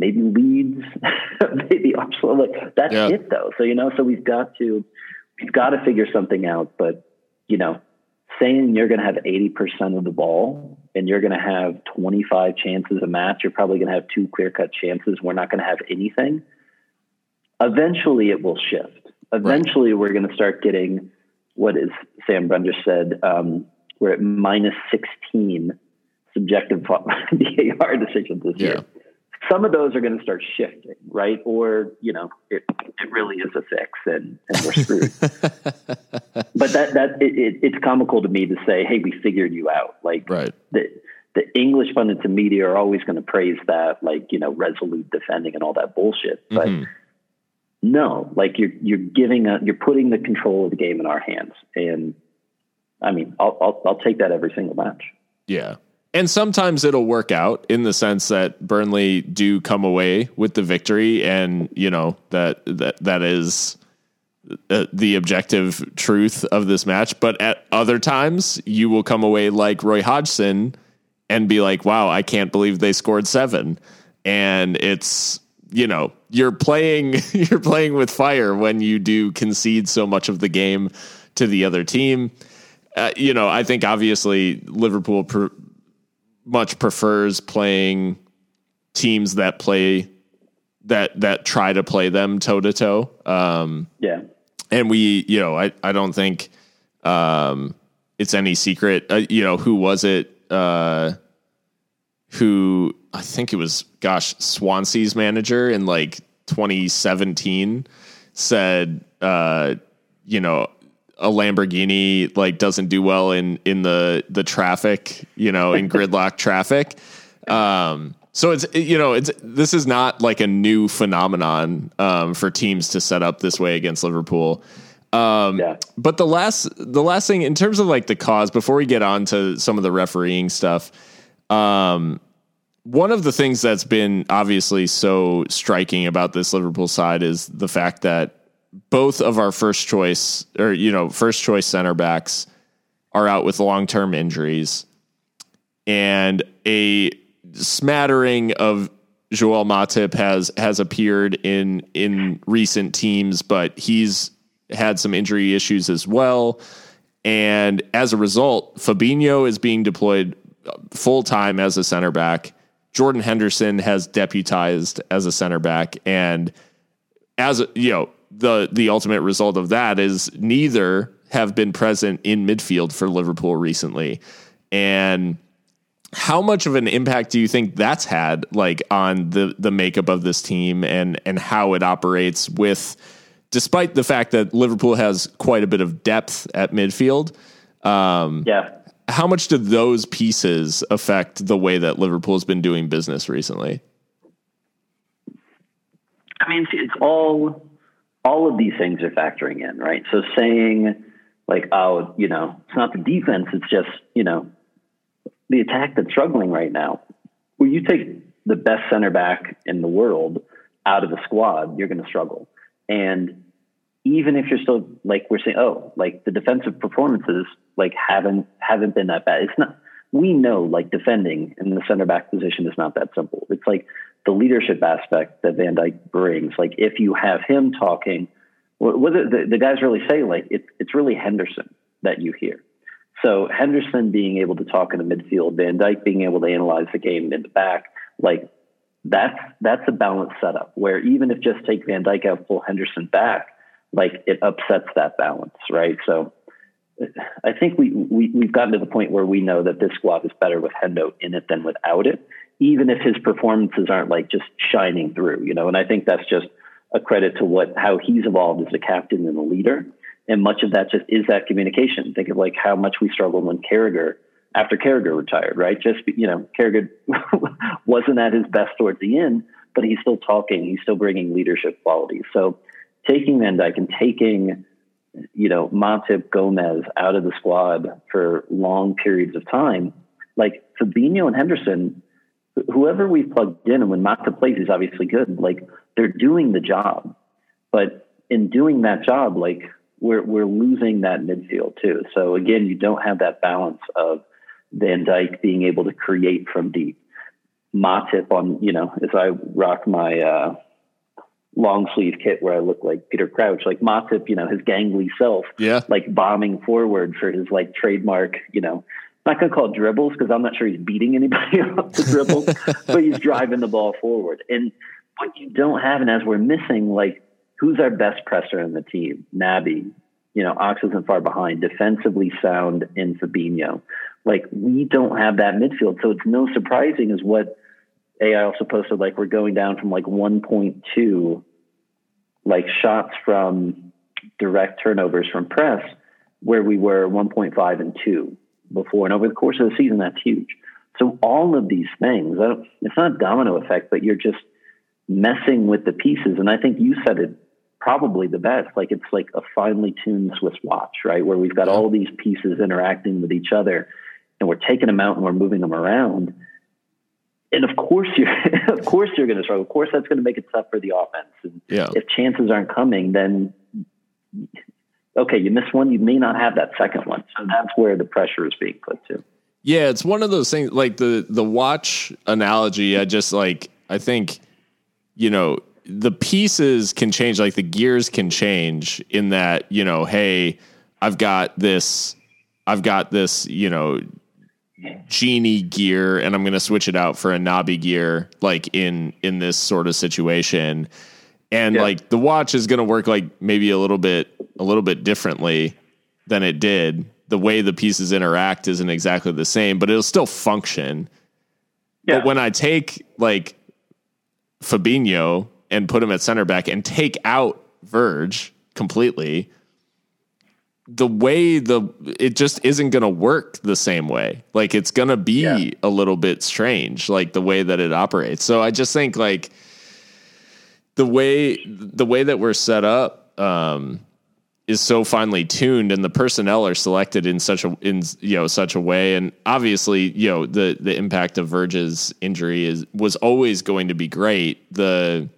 maybe Leeds, maybe Arsenal. Like that's yeah. it though. So you know, so we've got to we've got to figure something out. But you know, saying you're going to have eighty percent of the ball and you're going to have twenty five chances a match, you're probably going to have two clear cut chances. We're not going to have anything. Eventually, it will shift. Eventually, right. we're going to start getting what is Sam Brunder said. Um, we're at minus sixteen subjective VAR decisions this yeah. year. Some of those are going to start shifting, right? Or you know, it, it really is a fix, and, and we're screwed. but that that it, it, it's comical to me to say, "Hey, we figured you out." Like, right. The, the English pundits and media are always going to praise that, like you know, resolute defending and all that bullshit. But mm-hmm. no, like you're you're giving you're putting the control of the game in our hands, and I mean, I'll I'll, I'll take that every single match. Yeah, and sometimes it'll work out in the sense that Burnley do come away with the victory, and you know that that that is uh, the objective truth of this match. But at other times, you will come away like Roy Hodgson and be like, wow, I can't believe they scored seven. And it's, you know, you're playing you're playing with fire when you do concede so much of the game to the other team. Uh, you know, I think obviously Liverpool much prefers playing teams that play that that try to play them toe to toe. Yeah, and we, you know, I I don't think um, it's any secret. Uh, you know, who was it? uh, who I think it was, gosh, Swansea's manager in like 2017 said, uh, you know, a Lamborghini like doesn't do well in in the the traffic, you know, in gridlock traffic. Um, so it's you know it's this is not like a new phenomenon um, for teams to set up this way against Liverpool. Um, yeah. But the last the last thing in terms of like the cause before we get on to some of the refereeing stuff, um, one of the things that's been obviously so striking about this Liverpool side is the fact that both of our first choice or you know first choice center backs are out with long term injuries, and a smattering of Joel Matip has has appeared in in recent teams, but he's had some injury issues as well. And as a result, Fabinho is being deployed full time as a center back. Jordan Henderson has deputized as a center back. And as you know, the the ultimate result of that is neither have been present in midfield for Liverpool recently. And how much of an impact do you think that's had like on the the makeup of this team and and how it operates with despite the fact that Liverpool has quite a bit of depth at midfield. Um, yeah. How much do those pieces affect the way that Liverpool's been doing business recently? I mean, it's all all of these things are factoring in, right? So saying like, oh, you know, it's not the defense; it's just you know the attack that's struggling right now. Well, you take the best center back in the world out of the squad, you're going to struggle. And even if you're still like we're saying, oh, like the defensive performances like haven't haven't been that bad. It's not. We know like defending in the center back position is not that simple. It's like the leadership aspect that Van Dijk brings. Like if you have him talking, what the, the guys really say, like it, it's really Henderson that you hear. So Henderson being able to talk in the midfield, Van Dijk being able to analyze the game in the back, like that's that's a balanced setup where even if just take Van Dijk out, pull Henderson back, like it upsets that balance, right? So I think we, we we've gotten to the point where we know that this squad is better with Hendo in it than without it, even if his performances aren't like just shining through, you know. And I think that's just a credit to what how he's evolved as a captain and a leader. And much of that just is that communication. Think of like how much we struggled when Carragher after Carragher retired, right? Just, you know, Carragher wasn't at his best towards the end, but he's still talking. He's still bringing leadership qualities. So taking Van Dijk and taking, you know, Matip Gomez out of the squad for long periods of time, like Fabinho and Henderson, whoever we plugged in, and when Matip plays, he's obviously good. Like they're doing the job, but in doing that job, like we're we're losing that midfield too. So again, you don't have that balance of Van Dijk being able to create from deep. Matip on, you know, as I rock my uh, long sleeve kit where I look like Peter Crouch, like Matip, you know, his gangly self, yeah, like bombing forward for his like trademark, you know, I'm not going to call dribbles because I'm not sure he's beating anybody off the dribble, but he's driving the ball forward. And what you don't have, and as we're missing, like who's our best presser in the team? Naby, you know, Ox isn't far behind. Defensively sound in Fabinho. Like we don't have that midfield. So it's no surprising is what AI also posted, like we're going down from like 1.2 like shots from direct turnovers from press where we were 1.5 and 2 before. And over the course of the season, that's huge. So all of these things, it's not a domino effect, but you're just messing with the pieces. And I think you said it probably the best. Like it's like a finely tuned Swiss watch, right? Where we've got all these pieces interacting with each other and we're taking them out and we're moving them around. And of course you're of course you're gonna struggle. Of course that's gonna make it tough for the offense. And yeah. if chances aren't coming, then okay, you miss one, you may not have that second one. So that's where the pressure is being put to. Yeah, it's one of those things like the the watch analogy, I just like I think you know, the pieces can change, like the gears can change in that, you know, hey, I've got this, I've got this, you know, Gini gear and I'm going to switch it out for a Naby gear, like in, in this sort of situation. And yeah. like the watch is going to work like maybe a little bit, a little bit differently than it did. The way the pieces interact isn't exactly the same, but it'll still function. Yeah. But when I take like Fabinho and put him at center back and take out Virg completely, the way the it just isn't going to work the same way. Like it's going to be yeah. a little bit strange, like the way that it operates. So I just think like the way the way that we're set up um, is so finely tuned and the personnel are selected in such a in you know such a way. And obviously you know the the impact of Virg's injury is was always going to be great. The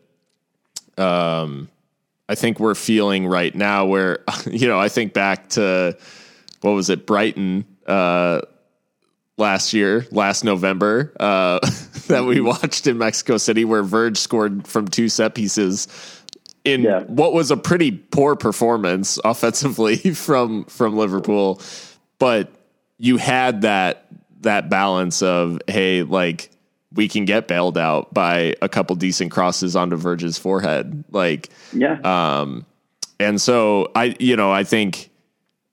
um I think we're feeling right now where you know I think back to what was it Brighton uh last year last November uh that we watched in Mexico City where Virg scored from two set pieces in yeah. what was a pretty poor performance offensively from from Liverpool, but you had that that balance of hey, like we can get bailed out by a couple decent crosses onto Virg's forehead, like yeah. Um, and so I, you know, I think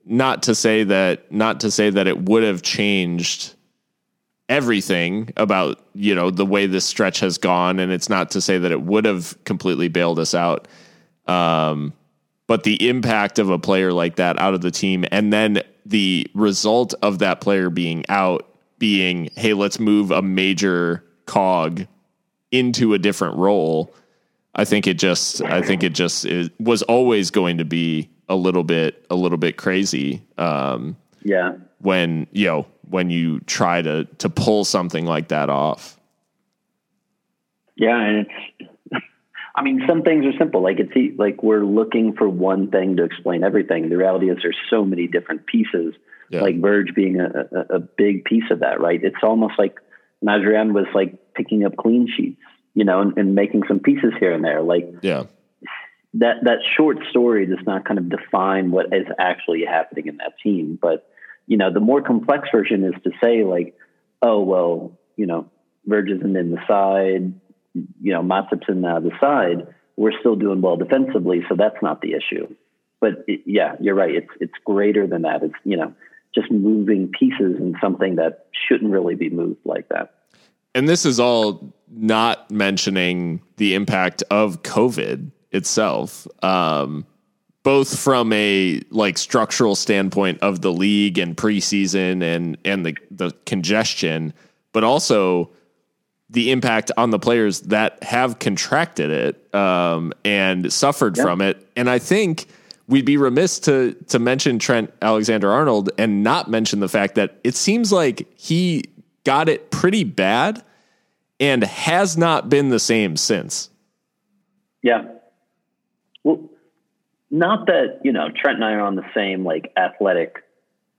not to say that not to say that it would have changed everything about you know the way this stretch has gone and it's not to say that it would have completely bailed us out um, but the impact of a player like that out of the team and then the result of that player being out being hey let's move a major cog into a different role i think it just i think it just was always going to be a little bit a little bit crazy. Um, yeah when you know when you try to to pull something like that off. Yeah, and it's. I mean, some things are simple. Like it's like we're looking for one thing to explain everything. The reality is there's so many different pieces. Yeah. Like Virg being a, a, a, big piece of that, right? It's almost like Najarian was like picking up clean sheets, you know, and, and making some pieces here and there. Like, yeah, that that short story does not kind of define what is actually happening in that team, but you know, the more complex version is to say like, oh, well, you know, Virg isn't in the side, you know, Matip's in the, side. We're still doing well defensively, so that's not the issue. But it, yeah, you're right. It's it's greater than that. It's you know just moving pieces in something that shouldn't really be moved like that. And this is all not mentioning the impact of COVID itself. Um, both from a like structural standpoint of the league and preseason and and the the congestion, but also the impact on the players that have contracted it um, and suffered yep. from it. And I think we'd be remiss to to mention Trent Alexander Arnold and not mention the fact that it seems like he got it pretty bad and has not been the same since. Yeah. Well, not that you know Trent and I are on the same like athletic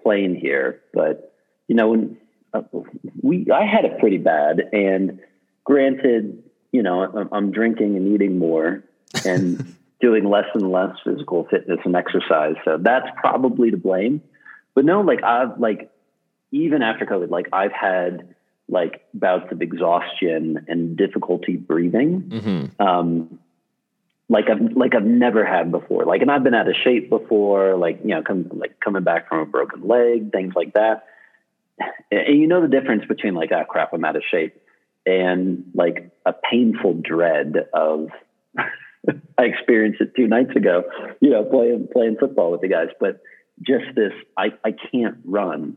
plane here, but you know when uh, we I had it pretty bad, and granted, you know I'm, I'm drinking and eating more and doing less and less physical fitness and exercise, so that's probably to blame. But no, like I've like even after COVID, like I've had like bouts of exhaustion and difficulty breathing. Mm-hmm. Um, like I've like I've never had before. Like, and I've been out of shape before. Like, you know, come like coming back from a broken leg, things like that. and you know the difference between like, ah, crap, I'm out of shape, and like a painful dread of. I experienced it two nights ago, you know, playing playing football with the guys. But just this, I I can't run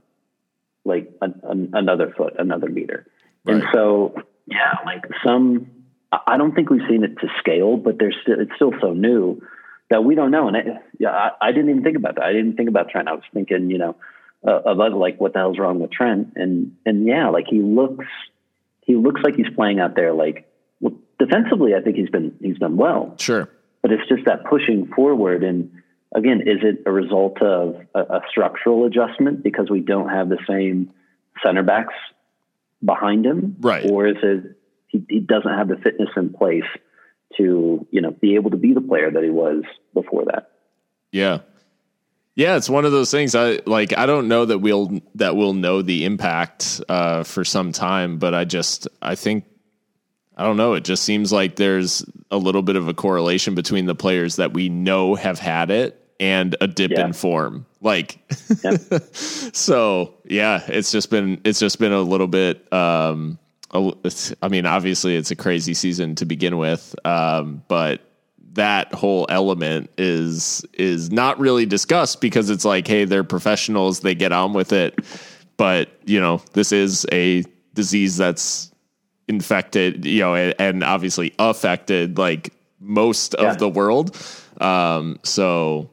like another foot, another meter, right. and so yeah, like some. I don't think we've seen it to scale, but there's still, it's still so new that we don't know. And I, yeah, I, I, didn't even think about that. I didn't think about Trent. I was thinking, you know, uh, about like what the hell's wrong with Trent, and and yeah, like he looks, he looks like he's playing out there like well, defensively. I think he's been he's done well. Sure, but it's just that pushing forward. And again, is it a result of a, a structural adjustment because we don't have the same center backs behind him, right? Or is it he, he doesn't have the fitness in place to you know be able to be the player that he was before that? Yeah, yeah, it's one of those things. I like. I don't know that we'll that we'll know the impact uh, for some time, but I just I think I don't know. It just seems like there's a little bit of a correlation between the players that we know have had it and a dip yeah. in form. Like, so yeah, it's just been it's just been a little bit. Um, I mean, obviously, it's a crazy season to begin with, um, but that whole element is is not really discussed because it's like, hey, they're professionals, they get on with it, but you know, this is a disease that's infected, you know, and, and obviously affected like most yeah. of the world. Um, so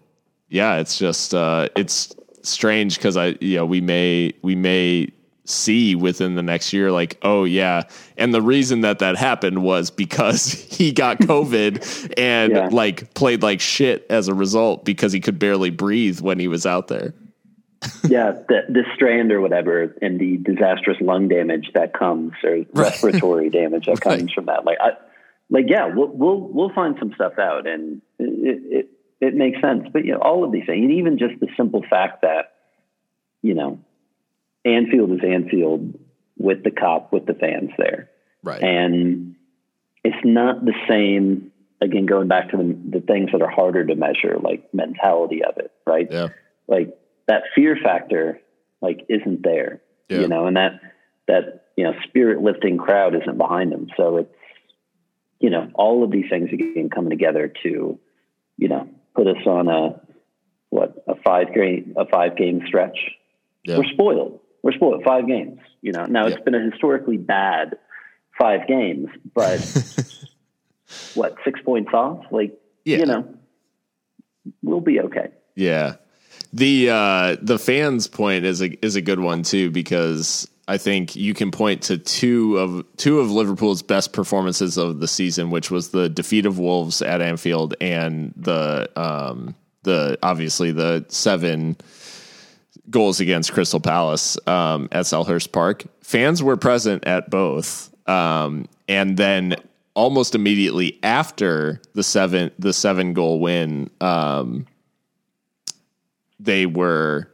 yeah, it's just uh, it's strange because I you know we may we may see within the next year like oh yeah and the reason that that happened was because he got covid and yeah. like played like shit as a result because he could barely breathe when he was out there yeah, the, the strand or whatever, and the disastrous lung damage that comes, or right. respiratory damage that comes right. from that. Like, I, like, yeah, we'll we'll we'll find some stuff out, and it, it it makes sense. But you know, all of these things, and even just the simple fact that, you know, Anfield is Anfield with the Kop, with the fans there, right? And it's not the same. Again, going back to the, the things that are harder to measure, like mentality of it, right? Yeah. Like that fear factor like isn't there, yeah. you know, and that that you know spirit lifting crowd isn't behind them. So it's you know all of these things again coming together to you know put us on a what a five game a five game stretch. Yeah. We're spoiled. We're spoiled. Five games. You know now yeah. it's been a historically bad five games, but what six points off? Like you know we'll be okay. Yeah. The uh, the fans point is a is a good one too because I think you can point to two of two of Liverpool's best performances of the season, which was the defeat of Wolves at Anfield and the um, the obviously the seven goals against Crystal Palace um, at Selhurst Park. Fans were present at both, um, and then almost immediately after the seven the seven goal win, um, they were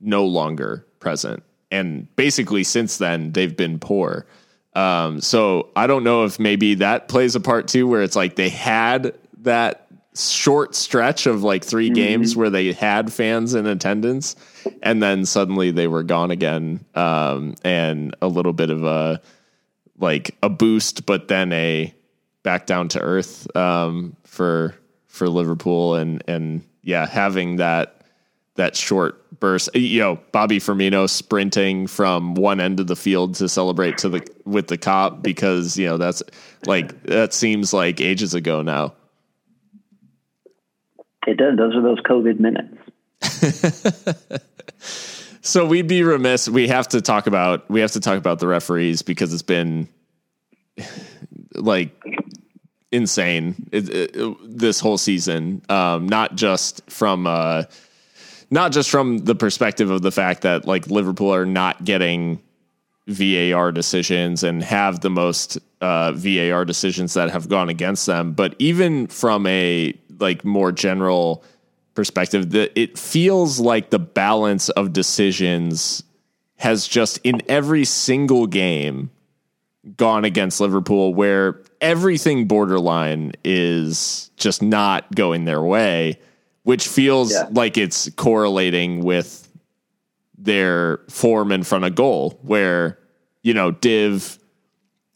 no longer present. And basically, since then, they've been poor. Um, so I don't know if maybe that plays a part too, where it's like they had that short stretch of like 3 mm-hmm. games where they had fans in attendance, and then suddenly they were gone again, um, and a little bit of a like a boost, but then a back down to earth um, for for Liverpool, and and yeah, having that that short burst. You know, Bobby Firmino sprinting from one end of the field to celebrate to the with the Kop because you know that's like that seems like ages ago now. It does. Those are those COVID minutes. so we'd be remiss. We have to talk about we have to talk about the referees because it's been like insane it, it, this whole season. Um, not just from. Uh, not just from the perspective of the fact that like Liverpool are not getting VAR decisions and have the most uh, VAR decisions that have gone against them, but even from a like more general perspective, that it feels like the balance of decisions has just in every single game gone against Liverpool where everything borderline is just not going their way which feels yeah. like it's correlating with their form in front of goal, where you know Div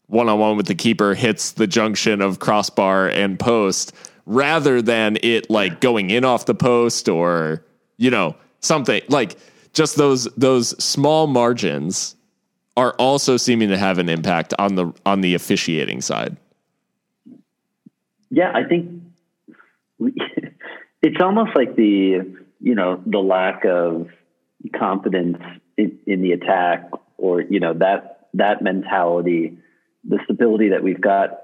one on one with the keeper hits the junction of crossbar and post, rather than it like going in off the post or you know something like just those those small margins are also seeming to have an impact on the on the officiating side. Yeah, I think we, it's almost like the you know the lack of confidence in, in the attack, or you know that that mentality, the stability that we've got.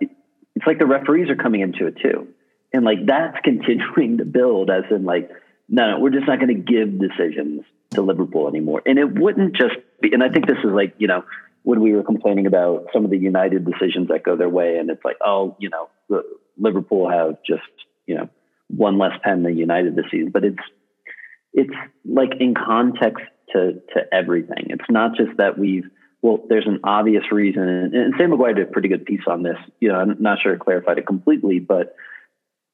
It's like the referees are coming into it too, and like that's continuing to build. As in, like, no, no we're just not going to give decisions to Liverpool anymore. And it wouldn't just be. And I think this is like you know when we were complaining about some of the United decisions that go their way, and it's like, oh, you know, Liverpool have just you know one less pen than United this season, but it's it's like in context to to everything. It's not just that we've well, there's an obvious reason, and, Sam McGuire did a pretty good piece on this. You know, I'm not sure it clarified it completely, but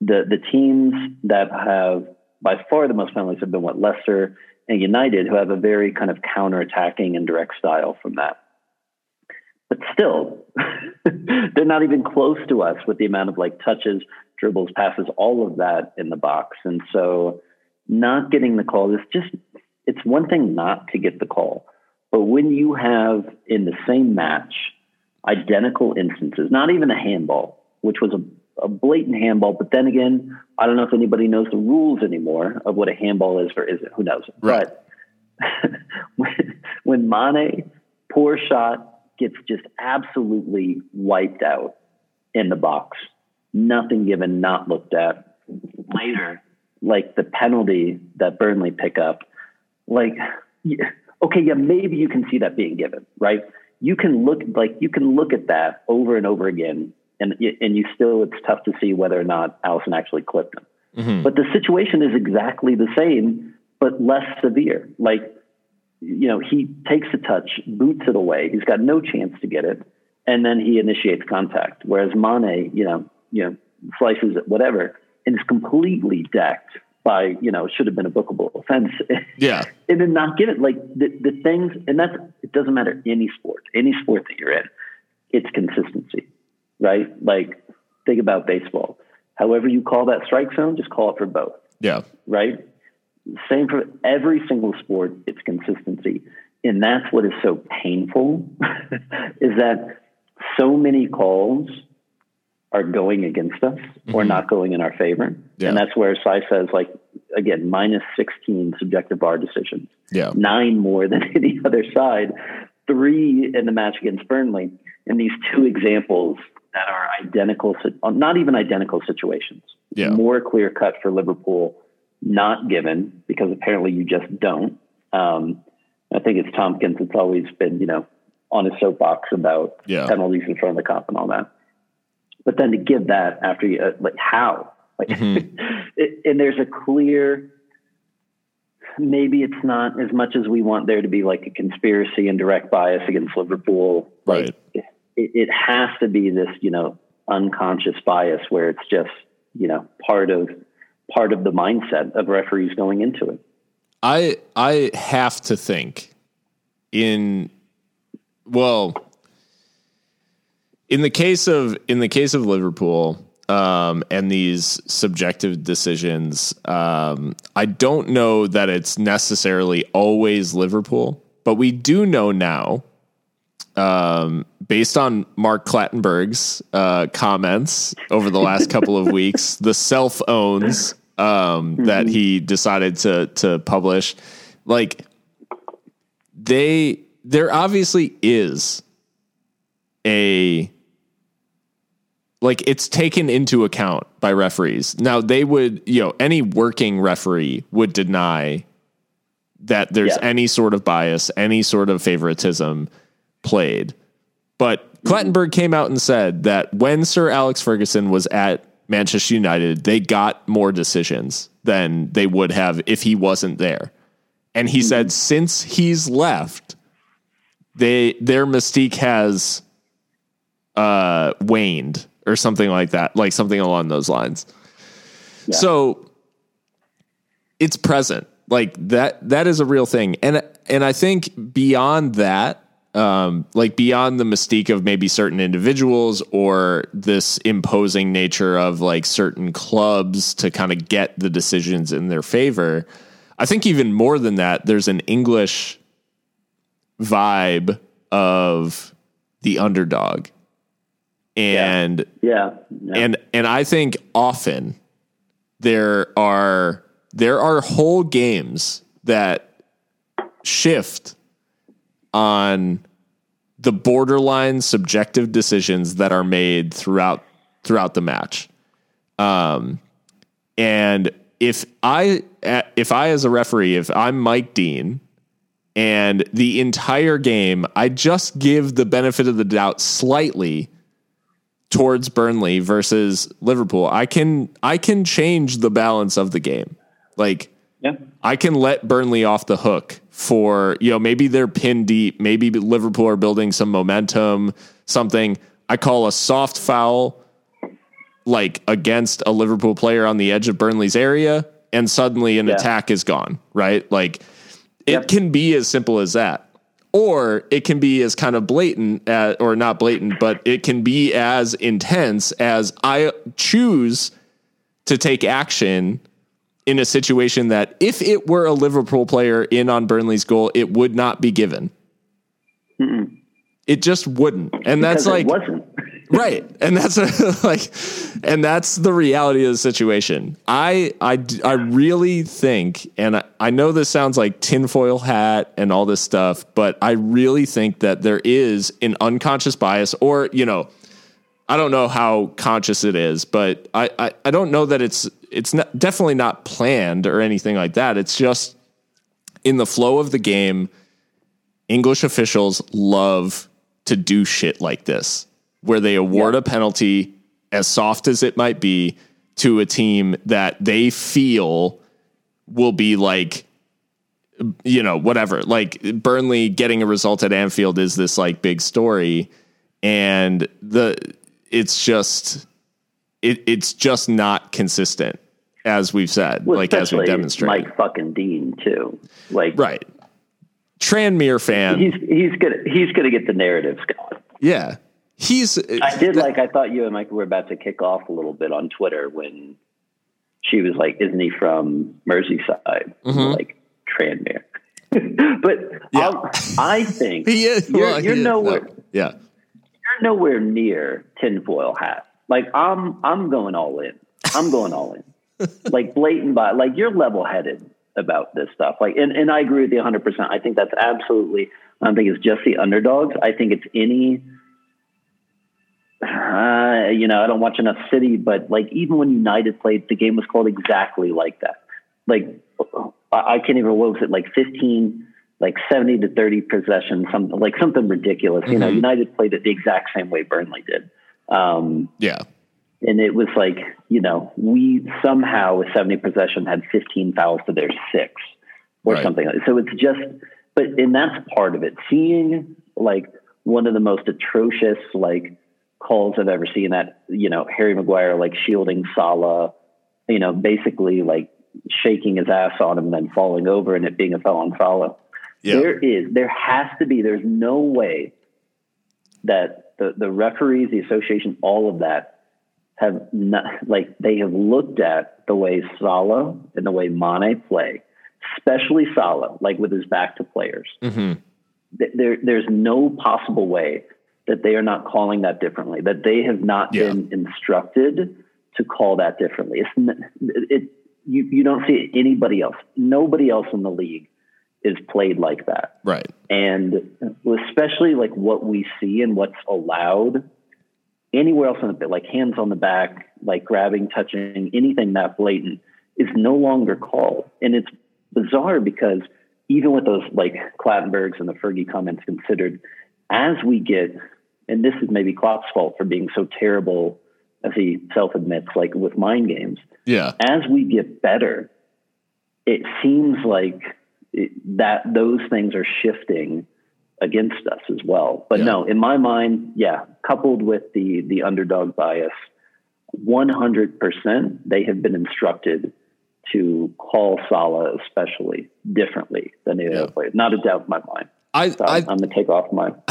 the the teams that have by far the most penalties have been what Leicester and United, who have a very kind of counter-attacking and direct style from that. But still, they're not even close to us with the amount of like touches, dribbles, passes, all of that in the box. And so not getting the call is just, it's one thing not to get the call. But when you have in the same match identical instances, not even a handball, which was a, a blatant handball, but then again, I don't know if anybody knows the rules anymore of what a handball is or isn't. Who knows? Right. But when, when Mane, poor shot, gets just absolutely wiped out in the box. Nothing given, not looked at. Later, like the penalty that Burnley pick up, like, okay, yeah, maybe you can see that being given, right? You can look like you can look at that over and over again, and and you still it's tough to see whether or not Alisson actually clipped him. Mm-hmm. But the situation is exactly the same, but less severe. Like you know, he takes a touch, boots it away. He's got no chance to get it, and then he initiates contact. Whereas Mane, you know, you know, slices it, whatever, and is completely decked by, you know, should have been a bookable offense. Yeah, and then not get it. Like the the things, and that's it. Doesn't matter any sport, any sport that you're in, it's consistency, right? Like think about baseball. However you call that strike zone, just call it for both. Yeah. Right same for every single sport, it's consistency. And that's what is so painful is that so many calls are going against us mm-hmm. or not going in our favor. Yeah. And that's where Sai says, like, again, minus 16 subjective bar decisions, yeah. nine more than any other side, three in the match against Burnley. And these two examples that are identical, not even identical situations, yeah. more clear cut for Liverpool not given because apparently you just don't. Um, I think it's Tompkins It's always been, you know, on his soapbox about yeah. penalties in front of the Kop and all that. But then to give that after you, uh, like how? Like, mm-hmm. it, and there's a clear, maybe it's not as much as we want there to be like a conspiracy and direct bias against Liverpool. Like, right. It, it has to be this, you know, unconscious bias where it's just, you know, part of part of the mindset of referees going into it. I I have to think in well in the case of in the case of Liverpool um, and these subjective decisions, um, I don't know that it's necessarily always Liverpool, but we do know now, um, based on Mark Clattenburg's uh, comments over the last couple of weeks, the self owns um, mm-hmm. that he decided to to publish. Like they, there obviously is a like it's taken into account by referees. Now they would, you know, any working referee would deny that there's yeah. any sort of bias, any sort of favoritism played. But Clattenburg came out and said that when Sir Alex Ferguson was at Manchester United, they got more decisions than they would have if he wasn't there. And he said since he's left, they their mystique has uh, waned or something like that, like something along those lines. Yeah. So it's present. like that that is a real thing and and i think beyond that um like beyond the mystique of maybe certain individuals or this imposing nature of like certain clubs to kind of get the decisions in their favor i think even more than that there's an english vibe of the underdog. And yeah, yeah. and and i think often there are there are whole games that shift on the borderline subjective decisions that are made throughout throughout the match. Um, and if I if I as a referee, if I'm Mike Dean and the entire game, I just give the benefit of the doubt slightly towards Burnley versus Liverpool, I can I can change the balance of the game. Like yeah. I can let Burnley off the hook for, you know, maybe they're pinned deep, maybe Liverpool are building some momentum, something. I call a soft foul like against a Liverpool player on the edge of Burnley's area and suddenly an yeah. attack is gone, right? Like it yep. can be as simple as that. Or it can be as kind of blatant, at, or not blatant, but it can be as intense as I choose to take action in a situation that if it were a Liverpool player in on Burnley's goal, it would not be given. Mm-mm. It just wouldn't. And because that's like wasn't. right. And that's a, like and that's the reality of the situation. I I I really think and I, I know this sounds like tinfoil hat and all this stuff, but I really think that there is an unconscious bias or, you know, I don't know how conscious it is, but I, I, I don't know that it's it's not, definitely not planned or anything like that. It's just in the flow of the game. English officials love to do shit like this, where they award yeah. a penalty as soft as it might be to a team that they feel will be like you know whatever like Burnley getting a result at Anfield is this like big story and the it's just it, it's just not consistent, as we've said, well, like as we demonstrated. Mike fucking Dean too, like right. Tranmere fan. He's he's gonna he's gonna get the narrative, Scott. Yeah, he's. I did like. I thought you and Mike were about to kick off a little bit on Twitter when she was like, "Isn't he from Merseyside?" Mm-hmm. Like Tranmere. but yeah. i think he is. You're, well, you're nowhere. No. Yeah, you're nowhere near tinfoil hat. Like I'm I'm going all in. I'm going all in. like blatant by like you're level headed about this stuff. Like and, and I agree with you 100. percent I think that's absolutely. I don't think it's just the underdogs. I think it's any. Uh, you know, I don't watch enough City, but like even when United played, the game was called exactly like that. Like I can't even what was it like 15 like 70 to 30 possession, something like something ridiculous. Mm-hmm. You know, mm-hmm. United played it the exact same way Burnley did. Um, yeah. And it was like, you know, we somehow with 70 possession had 15 fouls to their six or right. something. So it's just, but, and that's part of it. Seeing like one of the most atrocious, like, calls I've ever seen that, you know, Harry Maguire, like shielding Salah, you know, basically like shaking his ass on him and then falling over and it being a foul on Salah. Yeah. There is, there has to be, there's no way that the, the referees, the association, all of that have not, like, they have looked at the way Salah and the way Mane play, especially Salah, like with his back to players. Mm-hmm. There, there's no possible way that they are not calling that differently, that they have not yeah. been instructed to call that differently. It's, it, you, you don't see anybody else, nobody else in the league is played like that. Right. And especially like what we see and what's allowed anywhere else in the bit, like hands on the back, like grabbing, touching, anything that blatant is no longer called. And it's bizarre because even with those like Clattenburgs and the Fergie comments considered, as we get, and this is maybe Klopp's fault for being so terrible as he self admits, like with mind games. Yeah. As we get better, it seems like that those things are shifting against us as well. But yeah. no, in my mind, yeah, coupled with the the underdog bias, 100% they have been instructed to call Salah especially differently than the yeah. other players. Not a doubt in my mind. I, so I, am gonna take off my.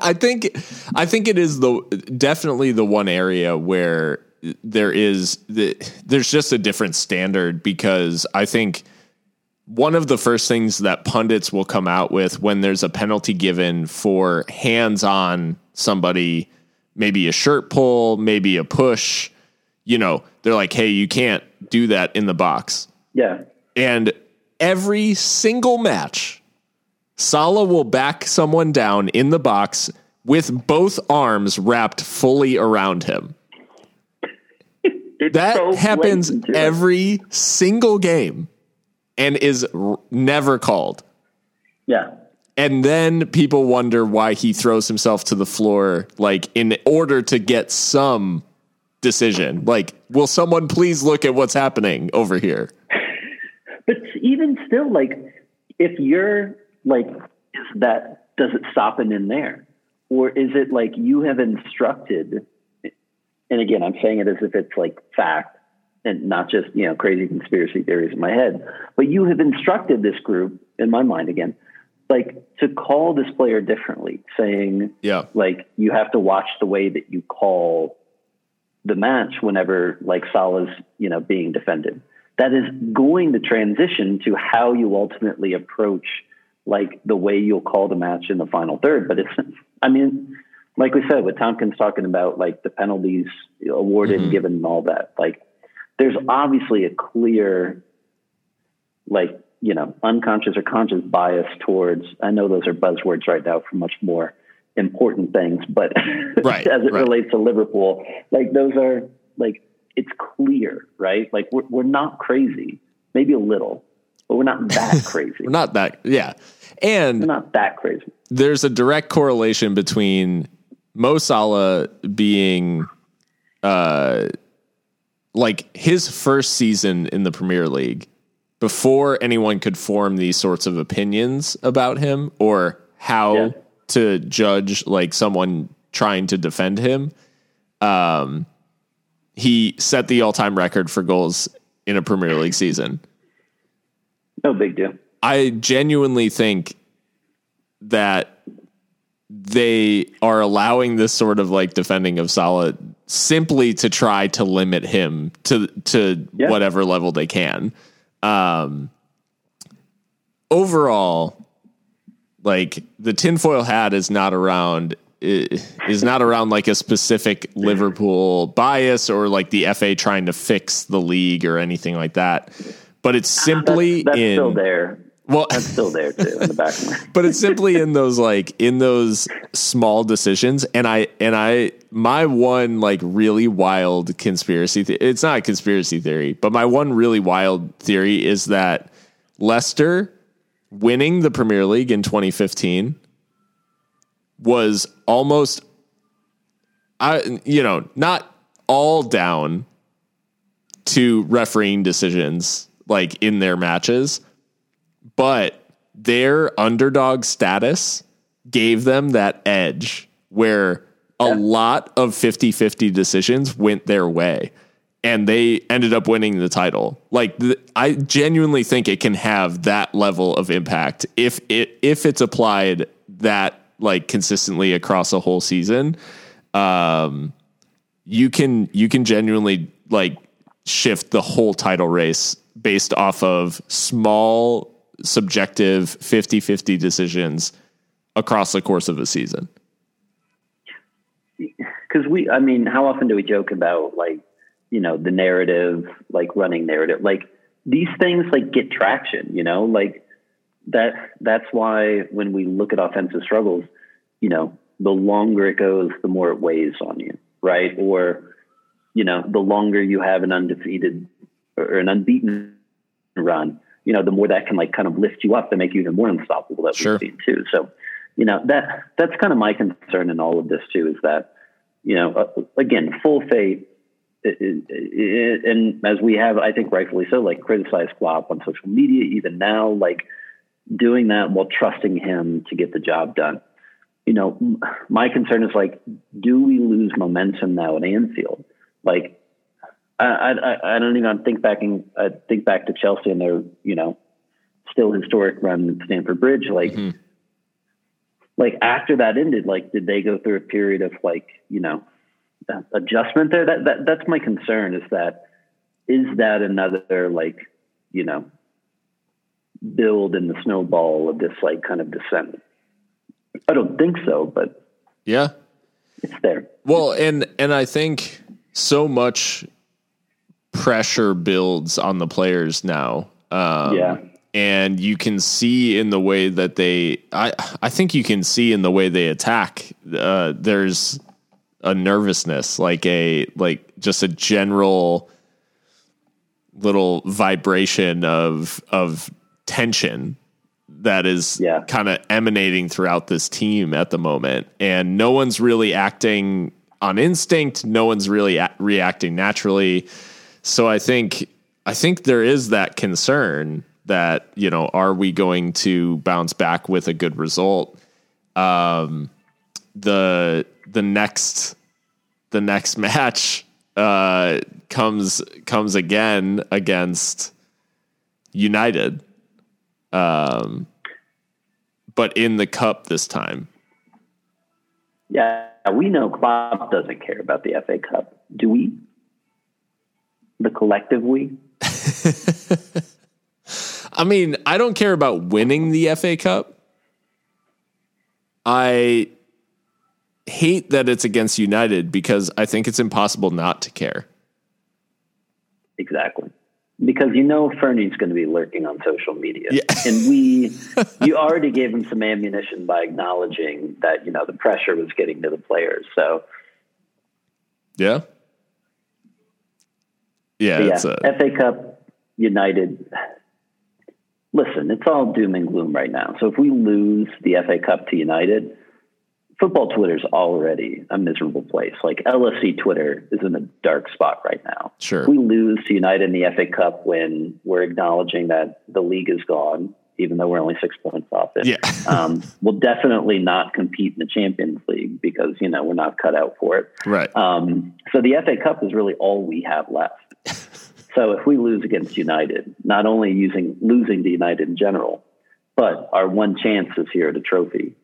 I think, I think it is the definitely the one area where there is the, there's just a different standard because I think one of the first things that pundits will come out with when there's a penalty given for hands on somebody, maybe a shirt pull, maybe a push, you know, they're like, hey, you can't do that in the box. Yeah. And every single match, Salah will back someone down in the box with both arms wrapped fully around him. that so happens every single game and is r- never called. Yeah. And then people wonder why he throws himself to the floor, like in order to get some decision. Like, will someone please look at what's happening over here? But even still, like, if you're like, is that does it stop and in there, or is it like you have instructed? And again, I'm saying it as if it's like fact and not just you know crazy conspiracy theories in my head but you have instructed this group in my mind again like to call this player differently saying yeah. like you have to watch the way that you call the match whenever like Salah's you know being defended. That is going to transition to how you ultimately approach like the way you'll call the match in the final third. But it's i mean like we said with tompkins talking about like the penalties awarded mm-hmm. given and all that like there's obviously a clear, like, you know, unconscious or conscious bias towards, I know those are buzzwords right now for much more important things, but right, as it right. relates to Liverpool, like those are like, it's clear, right? Like we're, we're not crazy, maybe a little, but we're not that crazy. we're not that, yeah. And we're not that crazy. There's a direct correlation between Mo Salah being, uh, like his first season in the Premier League, before anyone could form these sorts of opinions about him or how yeah. to judge like someone trying to defend him, um, he set the all-time record for goals in a Premier League season. No big deal. I genuinely think that they are allowing this sort of like defending of Salah simply to try to limit him to to yeah. whatever level they can. Um, overall, like the tinfoil hat is not around is not around like a specific Liverpool bias or like the FA trying to fix the league or anything like that. But it's simply that's, that's in still there. Well, that's still there too in the back. but it's simply in those like in those small decisions, and I and I my one like really wild conspiracy. Th- it's not a conspiracy theory, but my one really wild theory is that Leicester winning the Premier League in 2015 was almost, I you know not all down to refereeing decisions like in their matches but their underdog status gave them that edge where a yeah. lot of 50-50 decisions went their way and they ended up winning the title. Like th- I genuinely think it can have that level of impact if it if it's applied that like consistently across a whole season. Um, you can you can genuinely like shift the whole title race based off of small subjective 50-50 decisions across the course of a season because we i mean how often do we joke about like you know the narrative like running narrative like these things like get traction you know like that that's why when we look at offensive struggles you know the longer it goes the more it weighs on you right or you know the longer you have an undefeated or an unbeaten run you know, the more that can like kind of lift you up and make you even more unstoppable that sure. we've seen too. So, you know, that that's kind of my concern in all of this too is that, you know, uh, again, full faith. and as we have, I think rightfully so, like criticized Klopp on social media, even now, like doing that while trusting him to get the job done. You know, my concern is like, do we lose momentum now at Anfield? Like, I, I, I don't even think back and I think back to Chelsea and their, you know, still historic run at Stamford Bridge. Like, mm-hmm. Like after that ended, like, did they go through a period of like, you know, adjustment there? That, that that's my concern is that is that another like, you know, build in the snowball of this like kind of descent? I don't think so, but yeah, it's there. Well, and and I think so much pressure builds on the players now. Um, yeah. And you can see in the way that they, I, I think you can see in the way they attack. Uh, there's a nervousness, like a, like just a general little vibration of of tension that is yeah. kind of emanating throughout this team at the moment and no one's really acting on instinct no one's really a- reacting naturally so i think i think there is that concern that you know are we going to bounce back with a good result um the the next the next match uh comes comes again against united um, but in the cup this time. Yeah, we know Klopp doesn't care about the FA Cup. Do we? The collective we? I mean, I don't care about winning the FA Cup. I hate that it's against United because I think it's impossible not to care. Exactly because you know Fernie's going to be lurking on social media, yeah. and we, you already gave him some ammunition by acknowledging that you know the pressure was getting to the players. So, yeah, yeah, yeah. A- FA Cup, United. Listen, it's all doom and gloom right now. So if we lose the FA Cup to United, football Twitter's already a miserable place. Like LFC Twitter is in a dark spot right now. Sure. If we lose to United in the FA Cup when we're acknowledging that the league is gone, even though we're only six points off it. Yeah. um, we'll definitely not compete in the Champions League because, you know, we're not cut out for it. Right. Um, so the FA Cup is really all we have left. So if we lose against United, not only using losing to United in general, but our one chance is here at a trophy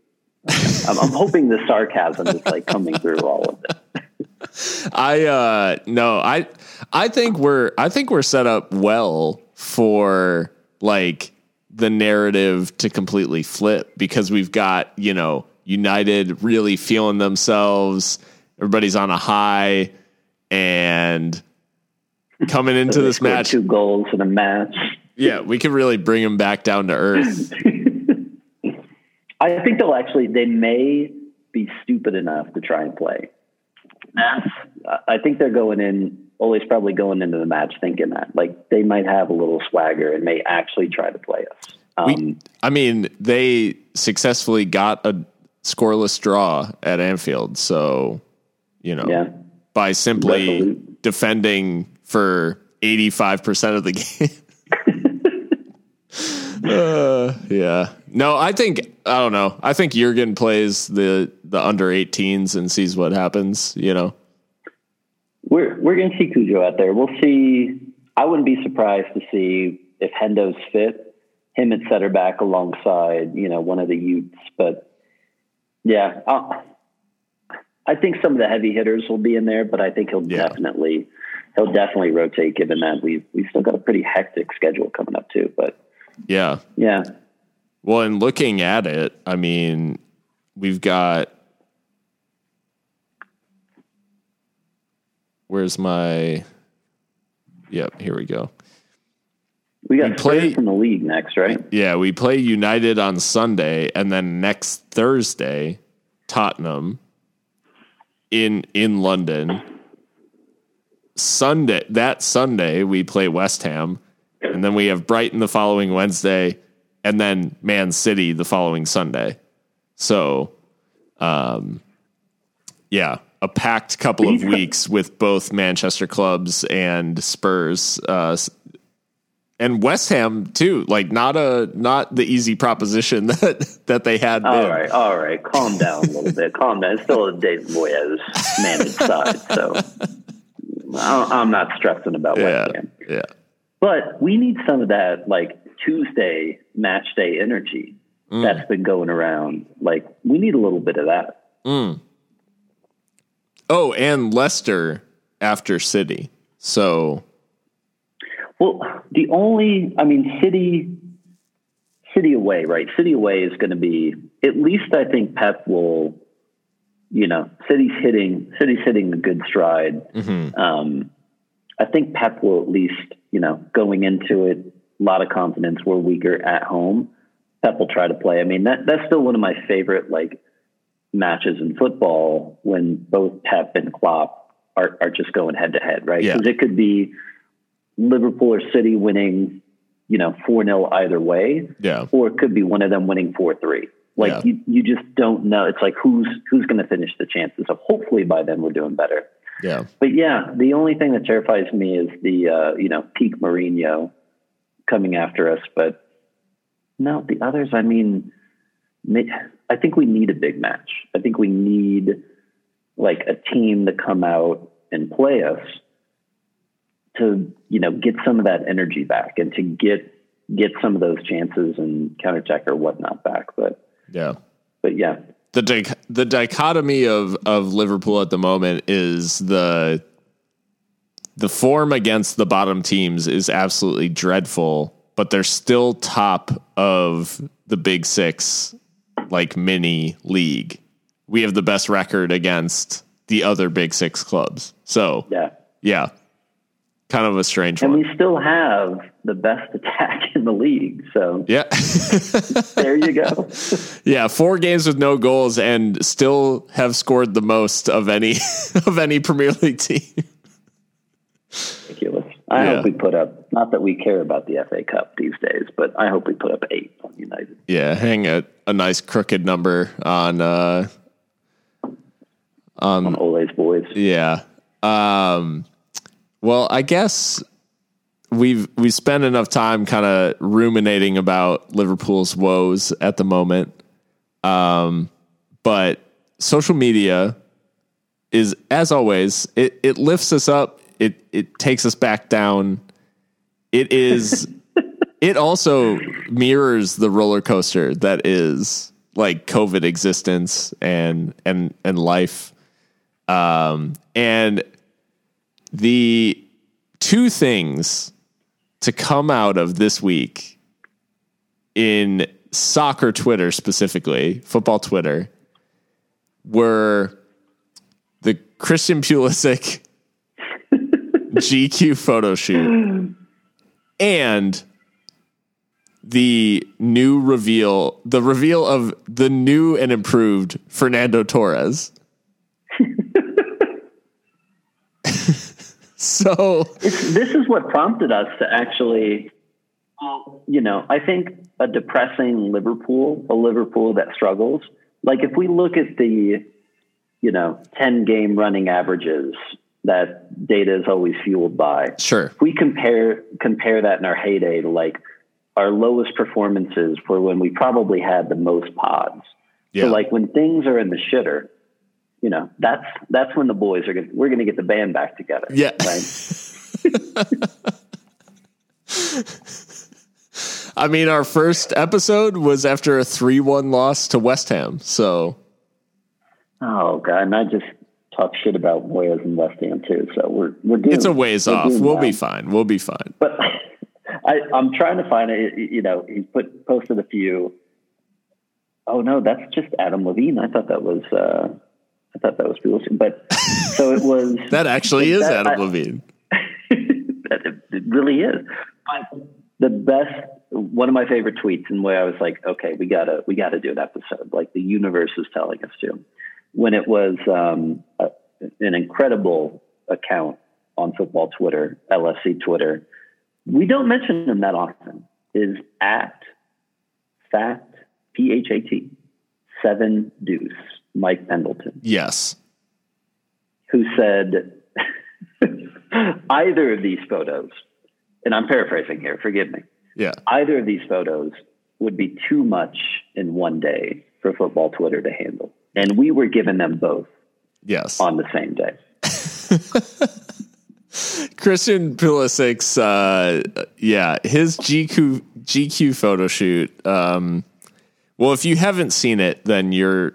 I'm, I'm, hoping the sarcasm is like coming through all of it. I uh no, I I think we're I think we're set up well for like the narrative to completely flip because we've got, you know, United really feeling themselves, everybody's on a high and coming into this match two goals in a match. Yeah, we can really bring them back down to earth. I think they'll actually they may be stupid enough to try and play. That's I think they're going in. Ole's probably going into the match thinking that like they might have a little swagger and may actually try to play us. Um, we, I mean, they successfully got a scoreless draw at Anfield, so you know, yeah. by simply Resolute. defending for eighty five percent of the game. uh, yeah, no, I think I don't know. I think Jurgen plays the the under 18s and sees what happens. You know, we're we're going to see Cujo out there. We'll see. I wouldn't be surprised to see if Hendo's fit him at center back alongside you know one of the Utes. But yeah, I'll, I think some of the heavy hitters will be in there, but I think he'll yeah. definitely he'll definitely rotate. Given that we've we've still got a pretty hectic schedule coming up too. But yeah, yeah. Well, and looking at it, I mean, we've got. Where's my. Yep, here we go. We got we play from the league next, right? Yeah, we play United on Sunday, and then next Thursday, Tottenham in in London. Sunday that Sunday we play West Ham, and then we have Brighton the following Wednesday, and then Man City the following Sunday. So, um, yeah, a packed couple of weeks with both Manchester clubs and Spurs, uh, and West Ham too. Like not a not the easy proposition that that they had. All been. right, all right, calm down a little bit. Calm down. It's still a Dave Moyes managed side, so I'm not stressing about yeah, West Ham. yeah, But we need some of that like Tuesday match day energy Mm. that's been going around. Like we need a little bit of that. Oh, and Leicester after City. So Well, the only, I mean, City, City away, right? City away is going to be at least. I think Pep will, you know, City's hitting, City's hitting a good stride. Um, I think Pep will at least, you know, going into it, a lot of confidence. We're weaker at home. Pep will try to play. I mean, that that's still one of my favorite like matches in football when both Pep and Klopp are are just going head to head, right? Yeah. Because it could be Liverpool or City winning, you know, 4 0 either way, yeah, or it could be one of them winning 4 3. Like Yeah. you, you just don't know. It's like who's who's going to finish the chances So hopefully by then we're doing better. yeah, But yeah, the only thing that terrifies me is the uh, you know peak Mourinho coming after us. But no, the others. I mean, I think we need a big match. I think we need like a team to come out and play us to you know get some of that energy back and to get get some of those chances and counterattack or whatnot back. But yeah. but yeah, the dich- the dichotomy of of Liverpool at the moment is the the form against the bottom teams is absolutely dreadful, but they're still top of the Big Six, like mini league. We have the best record against the other Big Six clubs. So yeah. yeah, kind of a strange And one. And we still have the best attack in the league. So Yeah. there you go. Yeah, four games with no goals and still have scored the most of any of any Premier League team. Ridiculous. I Yeah. hope we put up, not that we care about the FA Cup these days, but I hope we put up eight on United. Yeah, hang a, a nice crooked number on uh on Ole's boys. yeah. Um well, I guess we've we spent enough time kind of ruminating about Liverpool's woes at the moment. Um but social media is as always, it it lifts us up, it it takes us back down. It is it also mirrors the roller coaster that is like COVID existence and and and life. Um, and the two things to come out of this week in soccer Twitter specifically, football Twitter, were the Christian Pulisic GQ photo shoot and the new reveal, the reveal of the new and improved Fernando Torres. so It's, this is what prompted us to actually, uh, you know, I think a depressing Liverpool, a Liverpool that struggles. Like if we look at the, you know, 10 game running averages that data is always fueled by. sure, If we compare compare that in our heyday to like our lowest performances were when we probably had the most pods. Yeah. So like when things are in the shitter, you know, that's that's when the boys are going we're going to get the band back together. Yeah. Right? I mean, our first episode was after a three-one loss to West Ham. So oh god, and I just talk shit about Moyes and West Ham too. So we're we're doomed. it's a ways off. We'll now. be fine. We'll be fine. But I, I'm trying to find it. You know, he put posted a few. Oh no, that's just Adam Levine. I thought that was. Uh, I thought that was Pulisic. But so it was. That actually is That- Adam I- Levine. that it, it really is. But the best, one of my favorite tweets, and where I was like, okay, we gotta, we gotta do an episode. Like the universe is telling us to. When it was um, a, an incredible account on football Twitter, LFC Twitter, we don't mention them that often. Is at fat P H A T seven deuce Mike Pendleton Yes. who said either of these photos, and I'm paraphrasing here, forgive me, Yeah. either of these photos would be too much in one day for football Twitter to handle. And we were given them both Yes. on the same day. Christian Pulisic's, uh, yeah, his GQ GQ photo shoot. Um, well, if you haven't seen it, then you're.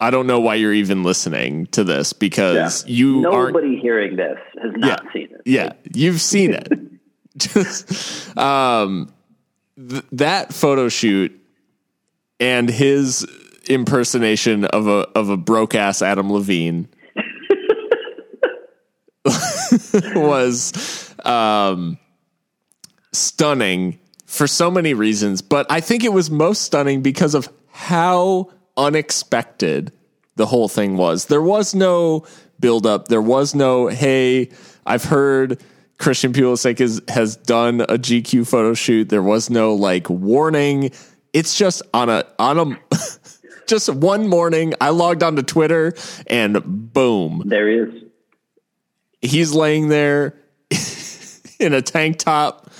I don't know why you're even listening to this because Yeah. you aren't. Nobody hearing this has not yeah, seen it. Yeah, you've seen it. Just um, th- that photo shoot and his impersonation of a of a broke ass Adam Levine was um, stunning for so many reasons, but I think it was most stunning because of how unexpected the whole thing was. There was no build up. There was no, hey, I've heard Christian Pulisic is, has done a GQ photo shoot. There was no like warning. It's just on a on a just one morning I logged onto Twitter and boom, There is. he's laying there in a tank top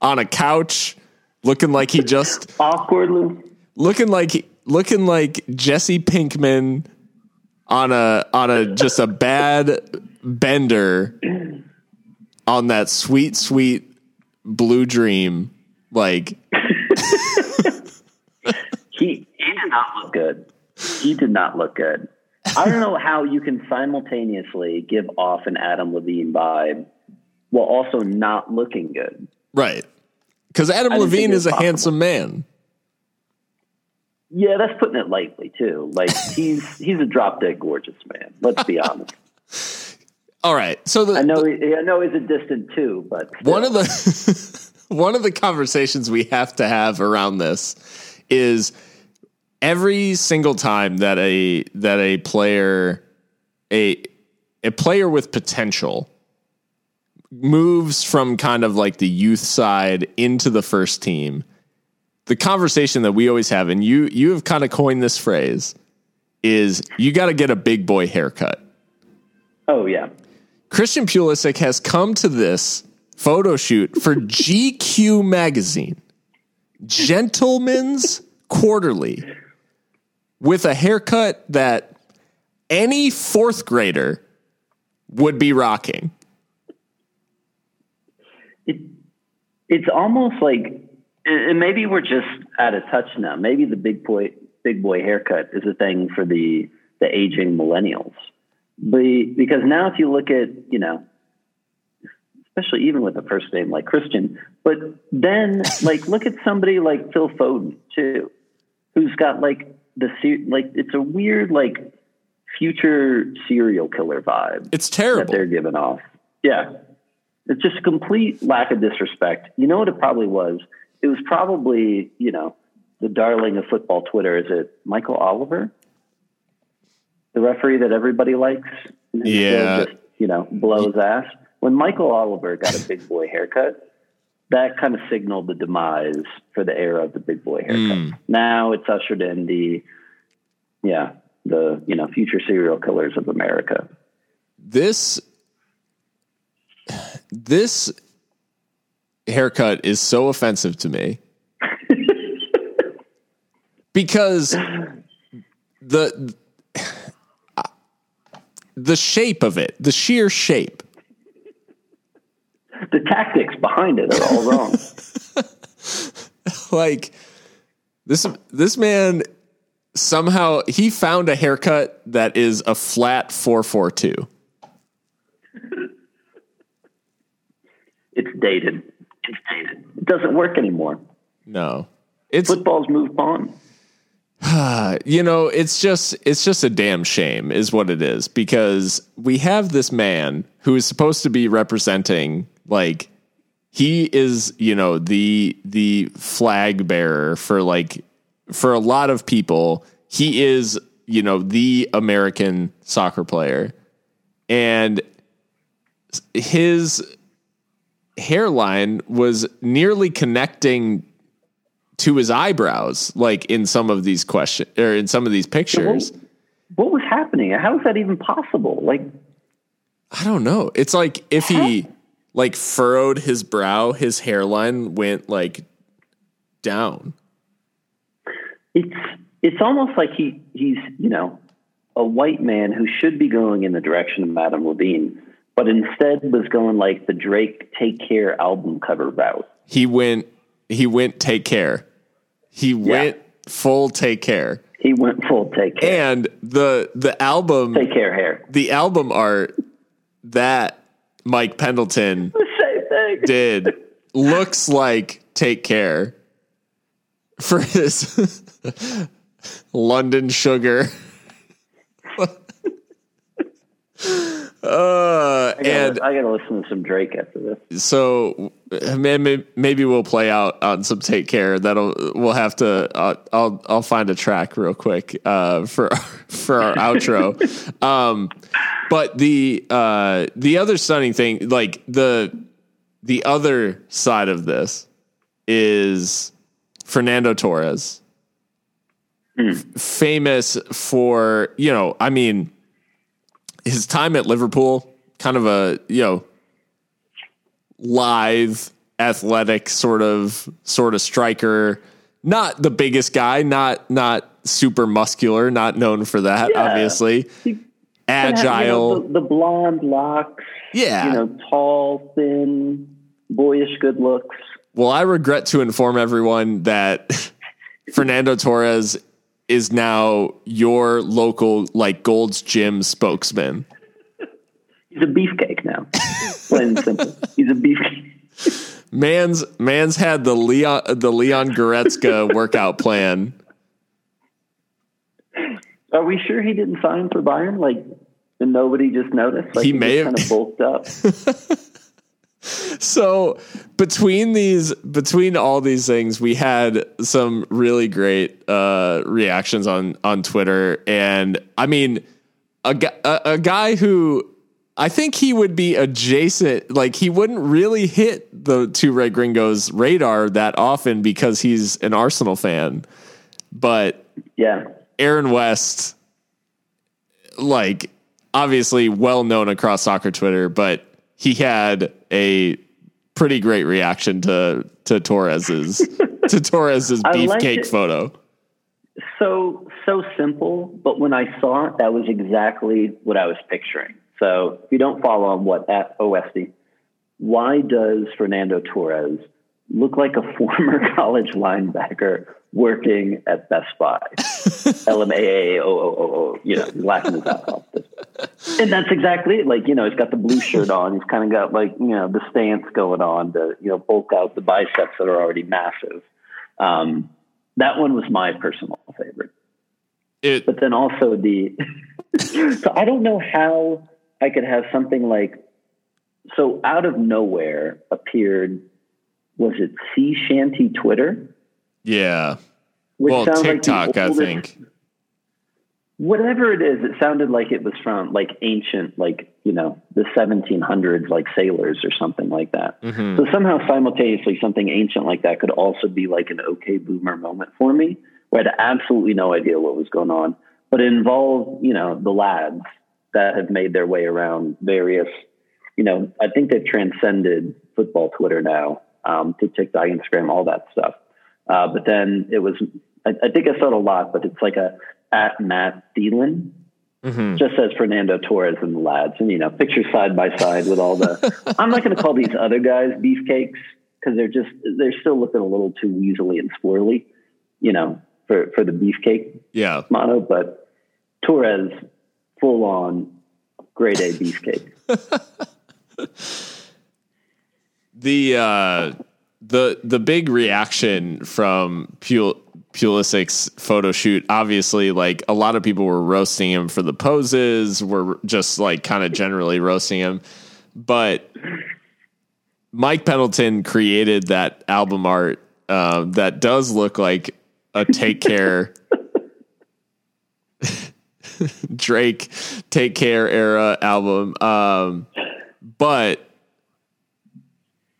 on a couch looking like he just Awkwardly. looking like looking like Jesse Pinkman on a on a just a bad bender on that sweet sweet blue dream like He he did not look good. He did not look good. I don't know how you can simultaneously give off an Adam Levine vibe while also not looking good. right cuz Adam Levine is a possible. handsome man Yeah, that's putting it lightly too. Like he's he's a drop dead gorgeous man. Let's be honest. all right so the, I know he, I know he's a distant two, but still. one of the one of the conversations we have to have around this is every single time that a that a player a a player with potential moves from kind of like the youth side into the first team the conversation that we always have and you you have kind of coined this phrase is you got to get a big boy haircut Oh yeah. Christian Pulisic has come to this photo shoot for GQ magazine, Gentleman's Quarterly, with a haircut that any fourth grader would be rocking. it, it's almost like, and maybe we're just out of touch now. Maybe the big boy, big boy haircut is a thing for the the aging millennials. Be, because now, if you look at, you know, especially even with a first name like Christian, but then like look at somebody like Phil Foden too, who's got like the like it's a weird like future serial killer vibe It's that terrible. they're giving off. Yeah. It's just a complete lack of disrespect. You know what it probably was? It was probably, you know, the darling of football Twitter. Is it Michael Oliver? The referee that everybody likes? And who still Yeah. Just, you know, blows ass. When Michael Oliver got a big boy haircut, that kind of signaled the demise for the era of the big boy haircut. Hmm. Now it's ushered in the, yeah, the, you know, future serial killers of America. this this haircut is so offensive to me because the the shape of it the sheer shape the tactics behind it are all wrong. like this this man somehow he found a haircut that is a flat 442 it's dated. It doesn't work anymore. no it's Football's moved on. you know it's just it's just a damn shame is what it is because we have this man who is supposed to be representing like he is you know the the flag bearer for like for a lot of people he is you know the american soccer player and his hairline was nearly connecting to his eyebrows like in some of these questions or in some of these pictures. What was happening? How is that even possible? Like, i don't know. It's like if he like furrowed his brow his hairline went like down. It's it's almost like he he's you know a white man who should be going in the direction of Madame Levine, but instead was going like the Drake Take Care album cover route. He went he went take care. He went full take care. He went full Take Care. And the the album take Care hair. the album art that Mike Pendleton did looks like take care for his London sugar. uh, I gotta, and I gotta listen to some Drake after this. so maybe maybe we'll play out on some take care. That'll we'll have to. Uh, I'll I'll find a track real quick uh, for for our outro. Um, but the uh, the other stunning thing, like the the other side of this, is Fernando Torres, F- famous for you know, I mean, his time at Liverpool, kind of a you know lithe, athletic sort of sort of striker. Not the biggest guy, not not super muscular, not known for that, Yeah. obviously. He- And have, you know, Agile. the, the blonde locks. Yeah. You know, tall, thin, boyish good looks. Well, I regret to inform everyone that Fernando Torres is now your local like Gold's Gym spokesman. He's a beefcake now. Plain and simple. He's a beefcake. Man's man's had the Leon the Leon Goretzka workout plan. Are we sure he didn't sign for Bayern? Like, and nobody just noticed? Like, He may just have- kind of bulked up. So between these between all these things, we had some really great uh, reactions on on Twitter, and I mean, a, a a guy who I think he would be adjacent, like he wouldn't really hit the two Red Gringos radar that often because he's an Arsenal fan, but yeah. Aaron West, like obviously well known across soccer Twitter, but he had a pretty great reaction to to Torres's to Torres's beefcake photo. So so simple, but when I saw it, that was exactly what I was picturing. So if you don't follow on what at OSD, why does Fernando Torres look like a former college linebacker working at Best Buy? LMAA, oh, oh, oh, oh, you know, laughing his ass off. And that's exactly it. Like, you know, he's got the blue shirt on. He's kind of got like, you know, the stance going on to, you know, bulk out the biceps that are already massive. Um, that one was my personal favorite. It But then also the, so I don't know how I could have something like, so out of nowhere appeared, was it Sea Shanty Twitter? Yeah. Which Well, sounds like TikTok, I think. whatever it is, it sounded like it was from like ancient, like, you know, the 1700s, like sailors or something like that. Mm-hmm. So somehow simultaneously, something ancient like that could also be like an okay boomer moment for me, where I had absolutely no idea what was going on. But it involved, you know, the lads that have made their way around various, you know, I think they've transcended football Twitter now um, to TikTok, Instagram, all that stuff. Uh, but then it was, I, I think I saw it a lot, but it's like a at Matt Thielen, just says Fernando Torres and the lads, and you know, pictures side by side with all the. I'm not going to call these other guys beefcakes because they're just they're still looking a little too weaselly and squirrely, you know, for for the beefcake Yeah. motto. But Torres, full on grade A beefcake. The uh the the big reaction from Pul- Pulisic's photo shoot, obviously, like a lot of people were roasting him for the poses, were just like kind of generally roasting him. But Mike Pendleton created that album art uh, that does look like a Take Care Drake Take Care era album. Um, but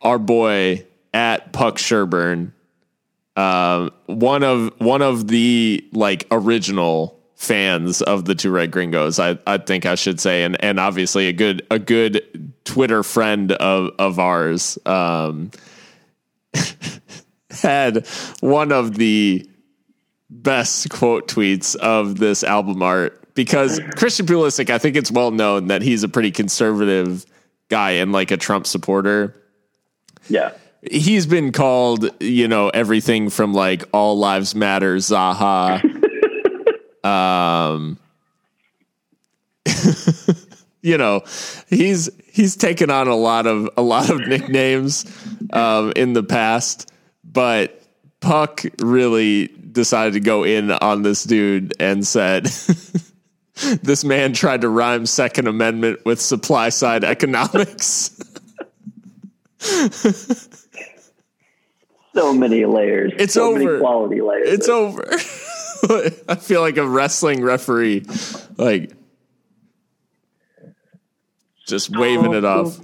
our boy at Puck Sherburne, um, one of one of the like original fans of the two red gringos, I, I think I should say, and and obviously a good a good Twitter friend of of ours, um, had one of the best quote tweets of this album art because Christian Pulisic, I think it's well known that he's a pretty conservative guy and like a Trump supporter. Yeah. He's been called, you know, everything from like all lives matter, Zaha. um you know, he's he's taken on a lot of a lot of nicknames um, in the past, but Puck really decided to go in on this dude and said this man tried to rhyme Second Amendment with supply side economics. So many layers. It's so over. Many quality layers. It's over. I feel like a wrestling referee, like just waving it off.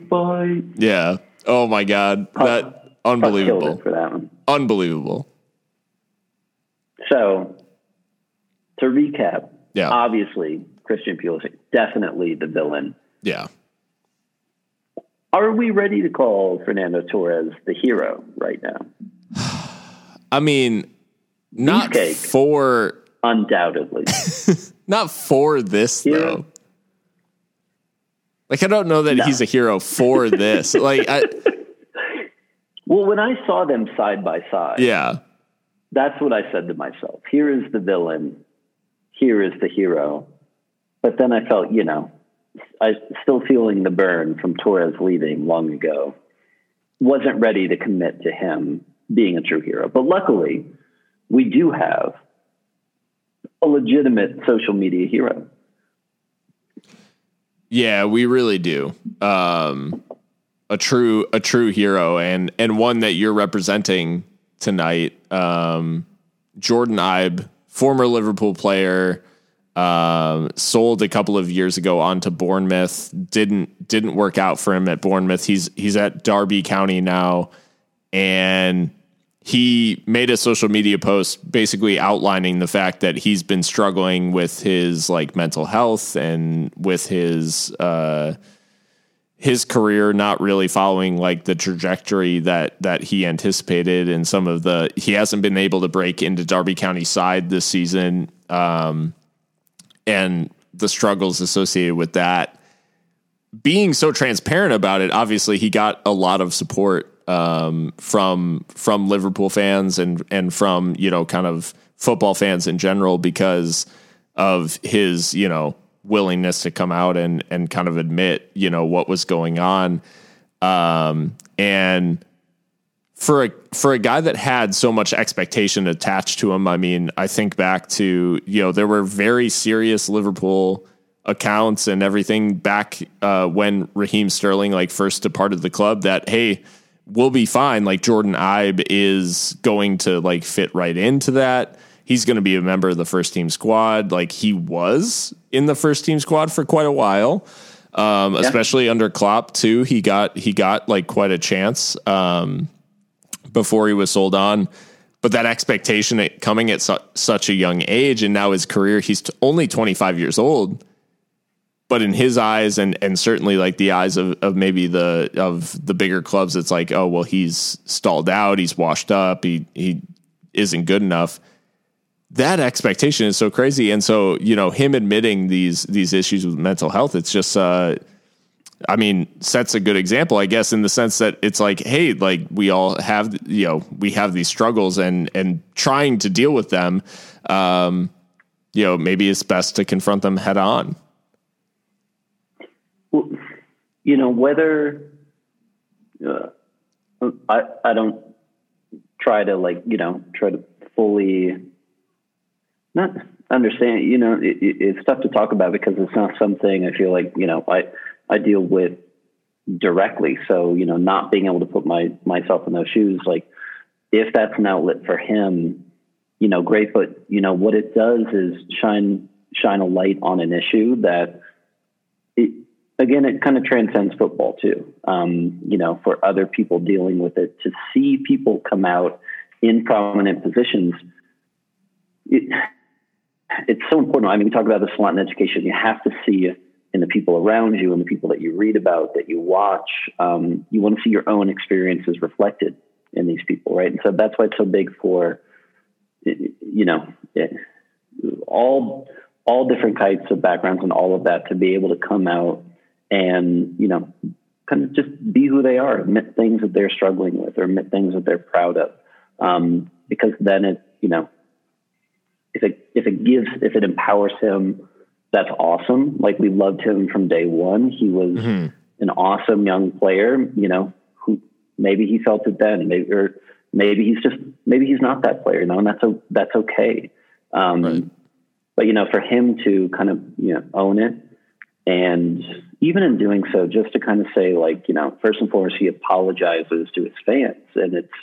Yeah. Oh my god, that Puck unbelievable, for that one. unbelievable. So, to recap, Yeah. obviously Christian Pulisic definitely the villain. Yeah. Are we ready to call Fernando Torres the hero right now? I mean, not Beefcake. for Undoubtedly. not for this Yeah. though. Like I don't know that No. he's a hero for this. like I, well, when I saw them side by side, yeah. that's what I said to myself. Here is the villain. Here is the hero. But then I felt, you know, I still feeling the burn from Torres leaving long ago. Wasn't ready to commit to him being a true hero. But luckily, we do have a legitimate social media hero. Yeah, we really do. Um, a true a true hero and and one that you're representing tonight. Um, Jordon Ibe, former Liverpool player, um, sold a couple of years ago on to Bournemouth. Didn't didn't work out for him at Bournemouth. He's he's at Derby County now, and he made a social media post basically outlining the fact that he's been struggling with his like mental health and with his uh his career not really following like the trajectory that that he anticipated and some of the he hasn't been able to break into Derby County side this season um and the struggles associated with that. Being so transparent about it obviously he got a lot of support um, from from Liverpool fans and and from you know kind of football fans in general because of his you know willingness to come out and and kind of admit you know what was going on. Um, and for a for a guy that had so much expectation attached to him I mean I think back to you know there were very serious Liverpool accounts and everything back uh, when Raheem Sterling like first departed the club that hey we'll be fine. Like Jordon Ibe is going to like fit right into that. He's going to be a member of the first team squad. Like he was in the first team squad for quite a while um, especially under Klopp too. He got he got like quite a chance um, before he was sold on. But that expectation at- coming at su- such a young age and now his career he's t- only 25 years old but in his eyes and and certainly like the eyes of, of maybe the of the bigger clubs it's like oh well he's stalled out he's washed up he he isn't good enough that expectation is so crazy and so you know him admitting these these issues with mental health it's just uh I mean, sets a good example, I guess, in the sense that it's like, hey, like we all have, you know, we have these struggles, and and trying to deal with them, um, you know, maybe it's best to confront them head on. You know whether uh, I I don't try to like you know try to fully not understand. You know, it, it, it's tough to talk about because it's not something I feel like you know I I deal with directly. So you know, not being able to put my myself in those shoes, like if that's an outlet for him, you know, great. But you know, what it does is shine shine a light on an issue that again, it kind of transcends football too. Um, you know, for other people dealing with it, to see people come out in prominent positions, it, it's so important. I mean, we talk about this a lot in education. You have to see in the people around you and the people that you read about, that you watch. Um, you want to see your own experiences reflected in these people, right? And so that's why it's so big for, you know, all all different types of backgrounds and all of that to be able to come out and you know kind of just be who they are, admit things that they're struggling with, or admit things that they're proud of, um, because then it, you know, if it if it gives if it empowers him, that's awesome. Like we loved him from day one. He was mm-hmm. an awesome young player. You know, who maybe he felt it then, maybe or maybe he's just maybe he's not that player. You know, and that's a, that's okay. Um, right. But you know, for him to kind of you know own it, and even in doing so, just to kind of say like you know, first and foremost, he apologizes to his fans, and it's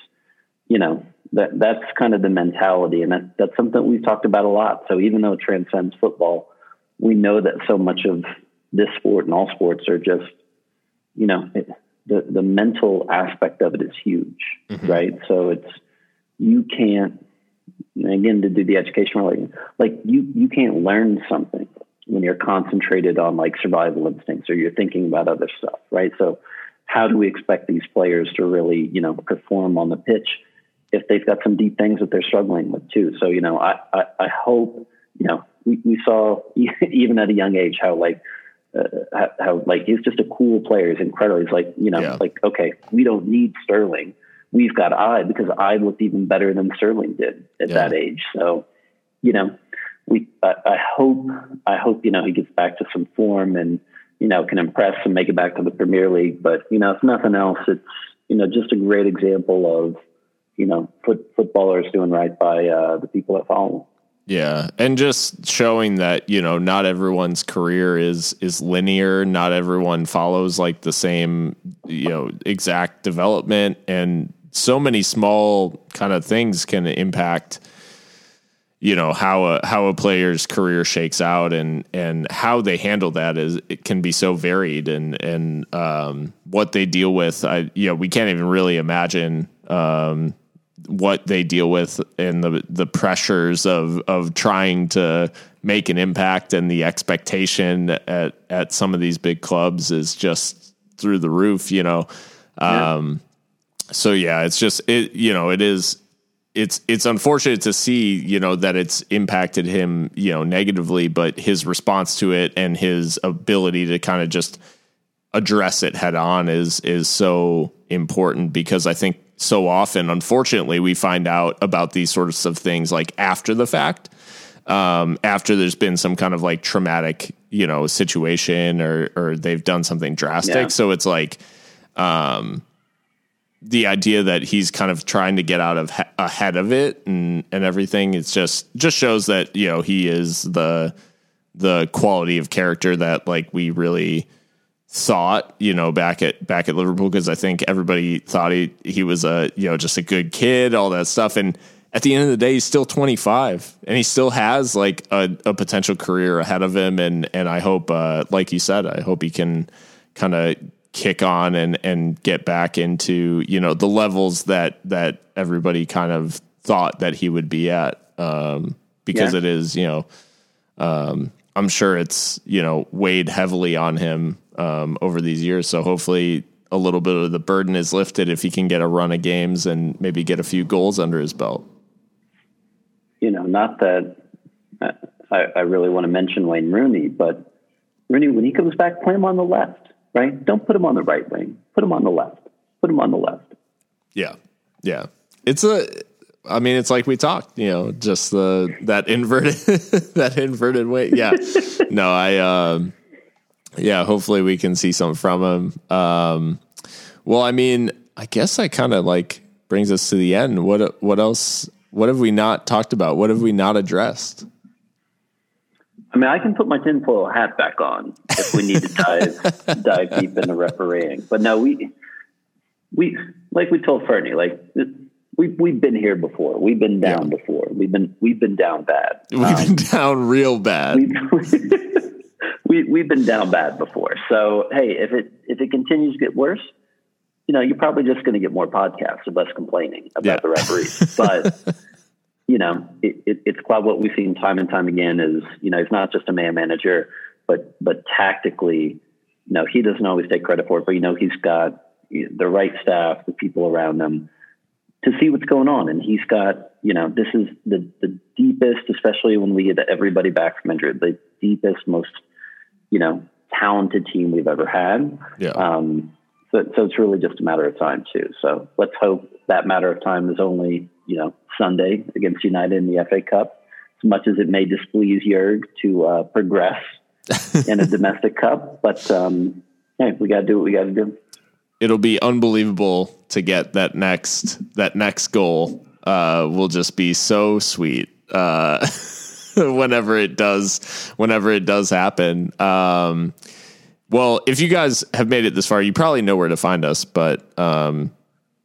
you know that that's kind of the mentality, and that that's something we've talked about a lot. So even though it transcends football, we know that so much of this sport and all sports are just you know it, the the mental aspect of it is huge, mm-hmm. right? So it's you can't again to do the education related, like you you can't learn something when you're concentrated on like survival instincts or you're thinking about other stuff, right? So how do we expect these players to really you know perform on the pitch if they've got some deep things that they're struggling with too? So you know I I, I hope you know we, we saw even at a young age how like uh, how, how, like he's just a cool player. He's incredible. He's like you know yeah. like okay, we don't need Sterling. We've got I because I looked even better than Sterling did at yeah. that age. So you know we I, I hope I hope you know he gets back to some form and you know can impress and make it back to the Premier League. But you know if nothing else, it's you know just a great example of you know foot, footballers doing right by uh, the people that follow. Yeah, and just showing that you know not everyone's career is is linear. Not everyone follows like the same you know exact development, and so many small kind of things can impact you know how a how a player's career shakes out and and how they handle that is it can be so varied and and um, what they deal with. I you know we can't even really imagine. Um, what they deal with and the the pressures of of trying to make an impact and the expectation at at some of these big clubs is just through the roof you know yeah. um so yeah it's just it you know it is it's it's unfortunate to see you know that it's impacted him you know negatively but his response to it and his ability to kind of just address it head on is is so important because I think so often, unfortunately, we find out about these sorts of things like after the fact, um, after there's been some kind of like traumatic, you know, situation or or they've done something drastic. Yeah. So it's like, um, the idea that he's kind of trying to get out of ha- ahead of it and and everything. It's just just shows that you know he is the the quality of character that like we really thought, you know, back at back at Liverpool because I think everybody thought he he was a you know just a good kid, all that stuff, and at the end of the day, he's still 25 and he still has like a, a potential career ahead of him, and and I hope, uh, like you said, I hope he can kind of kick on and and get back into you know the levels that that everybody kind of thought that he would be at um, because yeah. it is you know um, I'm sure it's you know weighed heavily on him um, over these years. So hopefully a little bit of the burden is lifted if he can get a run of games and maybe get a few goals under his belt. You know, not that I, I really want to mention Wayne Rooney, but Rooney, when he comes back, play him on the left, right? Don't put him on the right wing. Put him on the left. Put him on the left. Yeah. Yeah. It's a, I mean, it's like we talked, you know, just the, that inverted, that inverted way. Yeah. no, I, um, yeah, hopefully we can see some from him. Um, well, I mean, I guess I kind of like brings us to the end. What what else? What have we not talked about? What have we not addressed? I mean, I can put my tinfoil hat back on if we need to dive dive deep into refereeing. But no, we we like we told Fernie, like we we've been here before. We've been down yeah. before. We've been we've been down bad. We've um, been down real bad. we we've been down bad before. So hey, if it if it continues to get worse, you know, you're probably just going to get more podcasts of us complaining about yeah. the referees. But you know, it, it, it's quite what we've seen time and time again. Is you know, he's not just a man manager, but but tactically, you know, he doesn't always take credit for it. But you know, he's got the right staff, the people around him to see what's going on. And he's got, you know, this is the, the deepest, especially when we get everybody back from injury, the deepest, most you know, talented team we've ever had. Yeah. Um, So, so it's really just a matter of time too. So let's hope that matter of time is only you know Sunday against United in the FA Cup. As much as it may displease Jurg to uh, progress in a domestic cup, but um, hey, we got to do what we got to do. It'll be unbelievable to get that next that next goal. Uh, will just be so sweet. Uh, whenever it does, whenever it does happen. Um, well, if you guys have made it this far, you probably know where to find us, but um,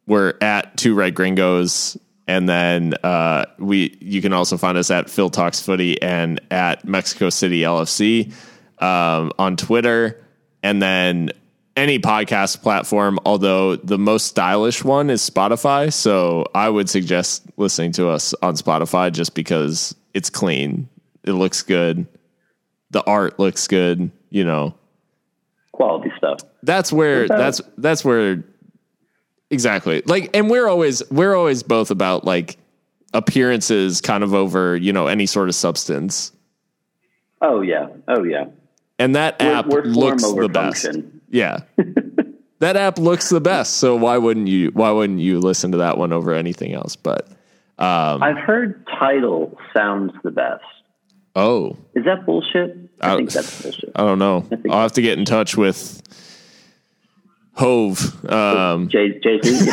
we're at Two Red Gringos. And then uh, we, you can also find us at Phil Talks Footy and at Mexico City LFC um, on Twitter, and then any podcast platform. Although the most stylish one is Spotify, so I would suggest listening to us on Spotify just because it's clean, it looks good, the art looks good. You know, Quality stuff. that's where that's that's where exactly like and we're always we're always both about like appearances kind of over you know any sort of substance Oh yeah. Oh yeah. and that We're- app we're looks the best function. yeah that app looks the best so why wouldn't you why wouldn't you listen to that one over anything else but um I've heard Tidal sounds the best. oh Is that bullshit? I, I- think that's bullshit. i don't know think- i'll have to get in touch with Hov um Jay Jay Z.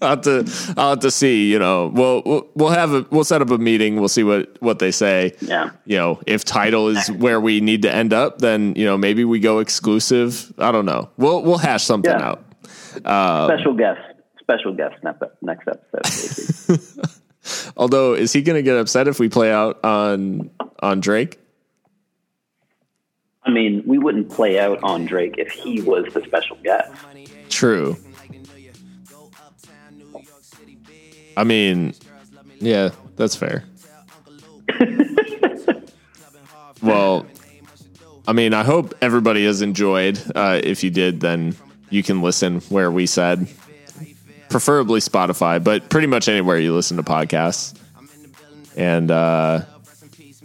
I'll have to I'll have to see. You know, we'll we'll, have a we'll set up a meeting. We'll see what what they say. Yeah. You know, if Tidal is where we need to end up, then you know maybe we go exclusive. I don't know. We'll we'll hash something Yeah. out. special guest. Special guest next next episode. Although, is he going to get upset if we play out on on Drake? I mean, we wouldn't play out on Drake if he was the special guest. True. I mean, yeah, that's fair. well, I mean, I hope everybody has enjoyed. Uh, if you did, then you can listen where we said, preferably Spotify, but pretty much anywhere you listen to podcasts. And uh,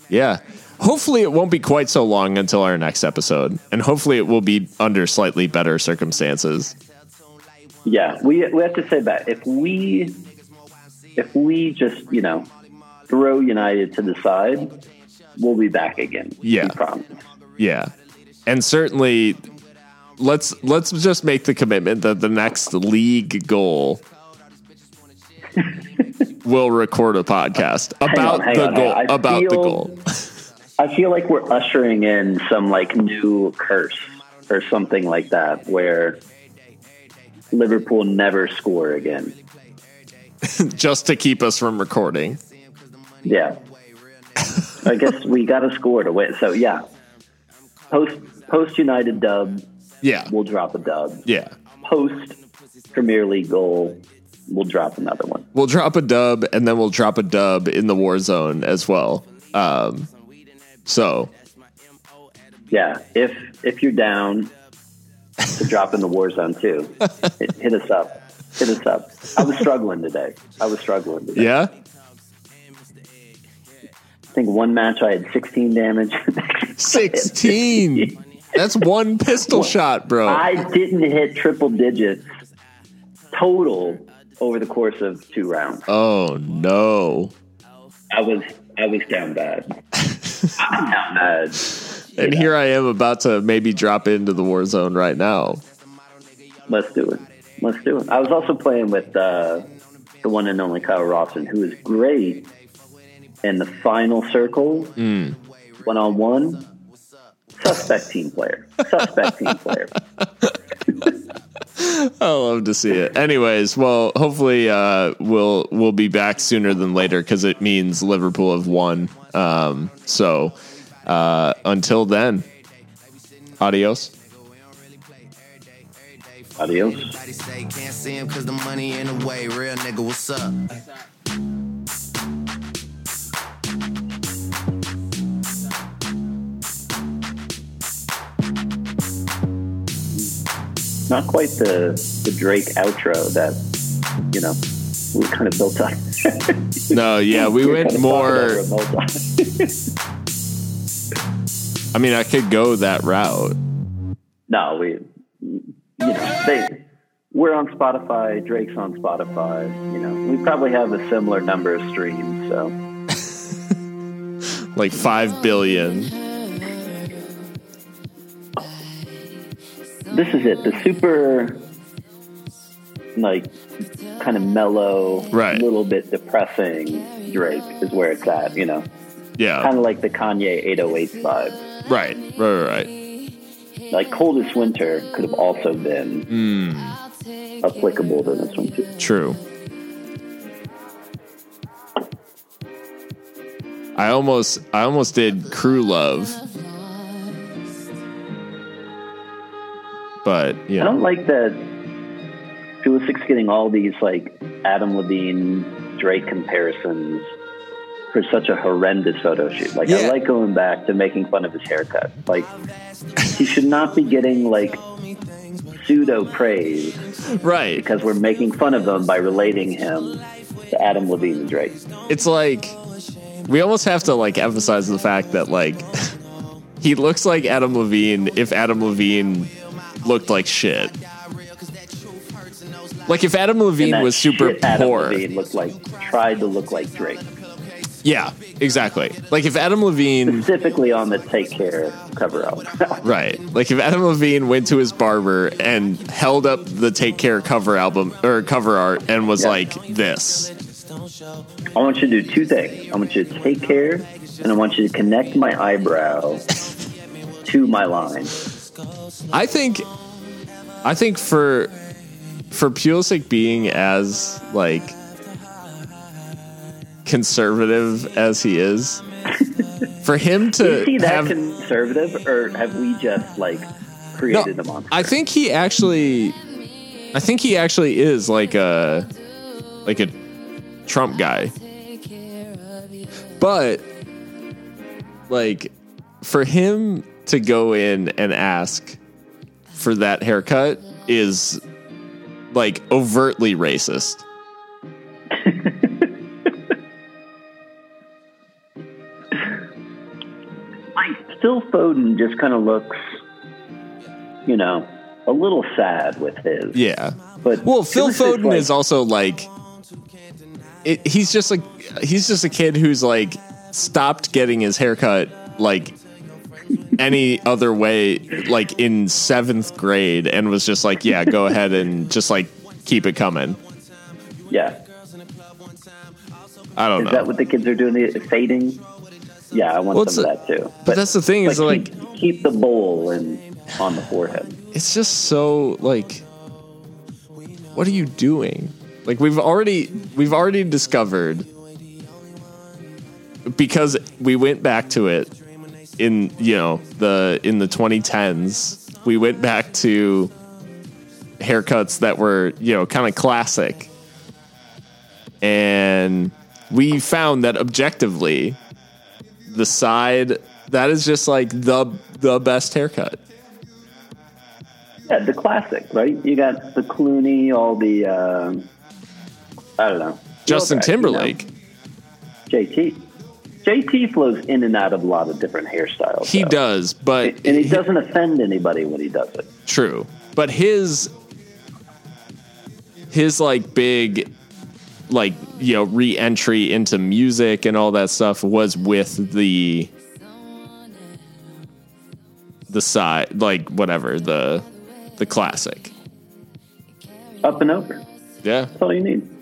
yeah, hopefully it won't be quite so long until our next episode, and hopefully it will be under slightly better circumstances. Yeah, we we have to say that if we if we just you know throw United to the side, we'll be back again. Yeah. Yeah. And certainly let's let's just make the commitment that the next league goal will record a podcast about on, the on, goal hang on. I about the goal. I feel like we're ushering in some like new curse or something like that, where Liverpool never score again. just to keep us from recording. Yeah, I guess we got to score to win. So yeah, post post United dub, Yeah. we'll drop a dub. Yeah. Post Premier League goal, we'll drop another one. We'll drop a dub and then we'll drop a dub in the war zone as well. Um so Yeah, if if you're down to drop in the war zone too, hit, us up. Hit us up. I was struggling today. I was struggling today. yeah. I think one match I had 16 damage. 16. That's one pistol shot, bro. I didn't hit triple digits total over the course of two rounds. oh no. I was I was down bad. I'm down bad. And here I am about to maybe drop into the war zone right now. Let's do it. Let's do it. I was also playing with uh, the one and only Kyle Rawson, who is great in the final circle, one on one. Suspect team player. Suspect team player. I love to see it. Anyways, well, hopefully uh, we'll we'll be back sooner than later because it means Liverpool have won. Um, so uh, until then, adios. Adios. Everybody say can't see him cause the money in the way. Real nigga, what's up? Not quite the the Drake outro that you know we kind of built up. No, yeah, we were went kind of more. it the whole time. I mean, I could go that route. No, we, you know, they, we're on Spotify. Drake's on Spotify. You know, we probably have a similar number of streams. So Like five billion. this is it. The super, like, kind of mellow, Right. little bit depressing Drake is where it's at. You know, Yeah. kind of like the Kanye 808 vibe. right. Right. Right. Right. Like coldest winter could have also been Hmm. applicable to this one too. True. I almost I almost did crew love. But you I don't like that Pulisic's getting all these like Adam Levine, Drake comparisons for such a horrendous photo shoot. Like I like going back to making fun of his haircut. Like he should not be getting like pseudo praise right. because we're making fun of him by relating him to Adam Levine and Drake. It's like we almost have to like emphasize the fact that like he looks like Adam Levine if Adam Levine looked like shit. Like if Adam Levine was super Adam poor. Levine looked like tried to look like Drake. Yeah, exactly. Like if Adam Levine Specifically on the Take Care cover album. Right. Like if Adam Levine went to his barber and held up the Take Care cover album or cover art and was Yeah. like this. I want you to do two things. I want you to take care, and I want you to connect my eyebrow to my line. I think I think for for Pulisic being as like conservative as he is, for him to see that have conservative, or have we just like No, created a monster? I think he actually I think he actually is like a like a Trump guy. But like for him to go in and ask for that haircut is like overtly racist. like Phil Foden just kind of looks, you know, a little sad with his. Yeah. But Well, Phil Foden like- is also like it, he's just like he's just a kid who's like stopped getting his haircut like any other way like in seventh grade and was just like yeah go ahead and just like keep it coming yeah. i don't Is know Is that what the kids are doing? The fading? Yeah, I want Well, some of that too. but that's the thing is like keep, keep the bowl and on the forehead. it's just so like what are you doing like we've already we've already discovered because we went back to it in you know the in the 2010s we went back to haircuts that were you know kind of classic and we found that objectively the side that is just like the the best haircut Yeah, the classic, right? You got the Clooney, all the uh, I don't know. Justin Okay, you know, Timberlake JT. JT flows in and out of a lot of different hairstyles. He though. does, but and he doesn't offend anybody when he does it. true. But his his like big like you know re-entry into music and all that stuff was with the the side like whatever the the classic. Up and over. Yeah. That's all you need.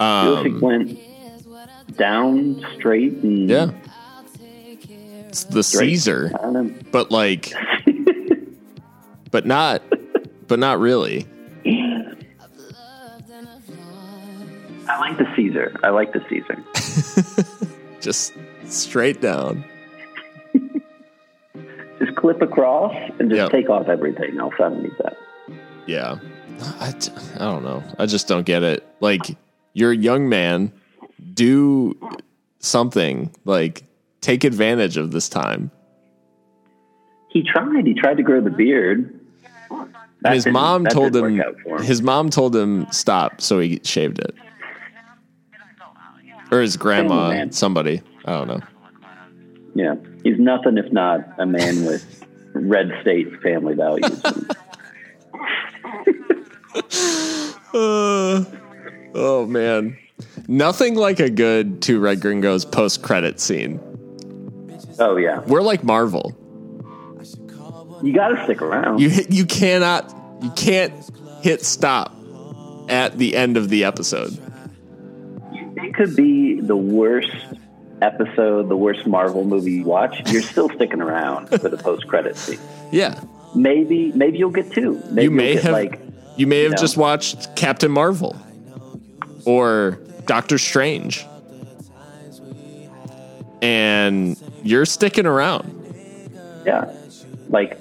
Um, Pulisic went down straight and yeah. It's the straight. Caesar, I don't know. but like but not but not really. I like the Caesar. I like the Caesar. Just straight down. Just clip across and just Yep. take off everything else underneath that. Yeah. I, I don't know. I just don't get it. Like, you're a young man. Do something. Like, take advantage of this time. He tried. He tried to grow the beard. His mom told him, work out for him. his mom told him stop, so he shaved it. Or his grandma, somebody. I don't know. Yeah, he's nothing if not a man with red state family values. Uh, oh man, nothing like a good two red gringos post credit scene. oh yeah, We're like Marvel. you got to stick around. You hit- you cannot you can't hit stop at the end of the episode. it could be the worst episode, the worst Marvel movie you watch. You're still sticking around for the post credit scene. Yeah, Maybe, maybe you'll get two. Maybe you may have like you may have know. just watched Captain Marvel or Doctor Strange, and you're sticking around. Yeah. Like,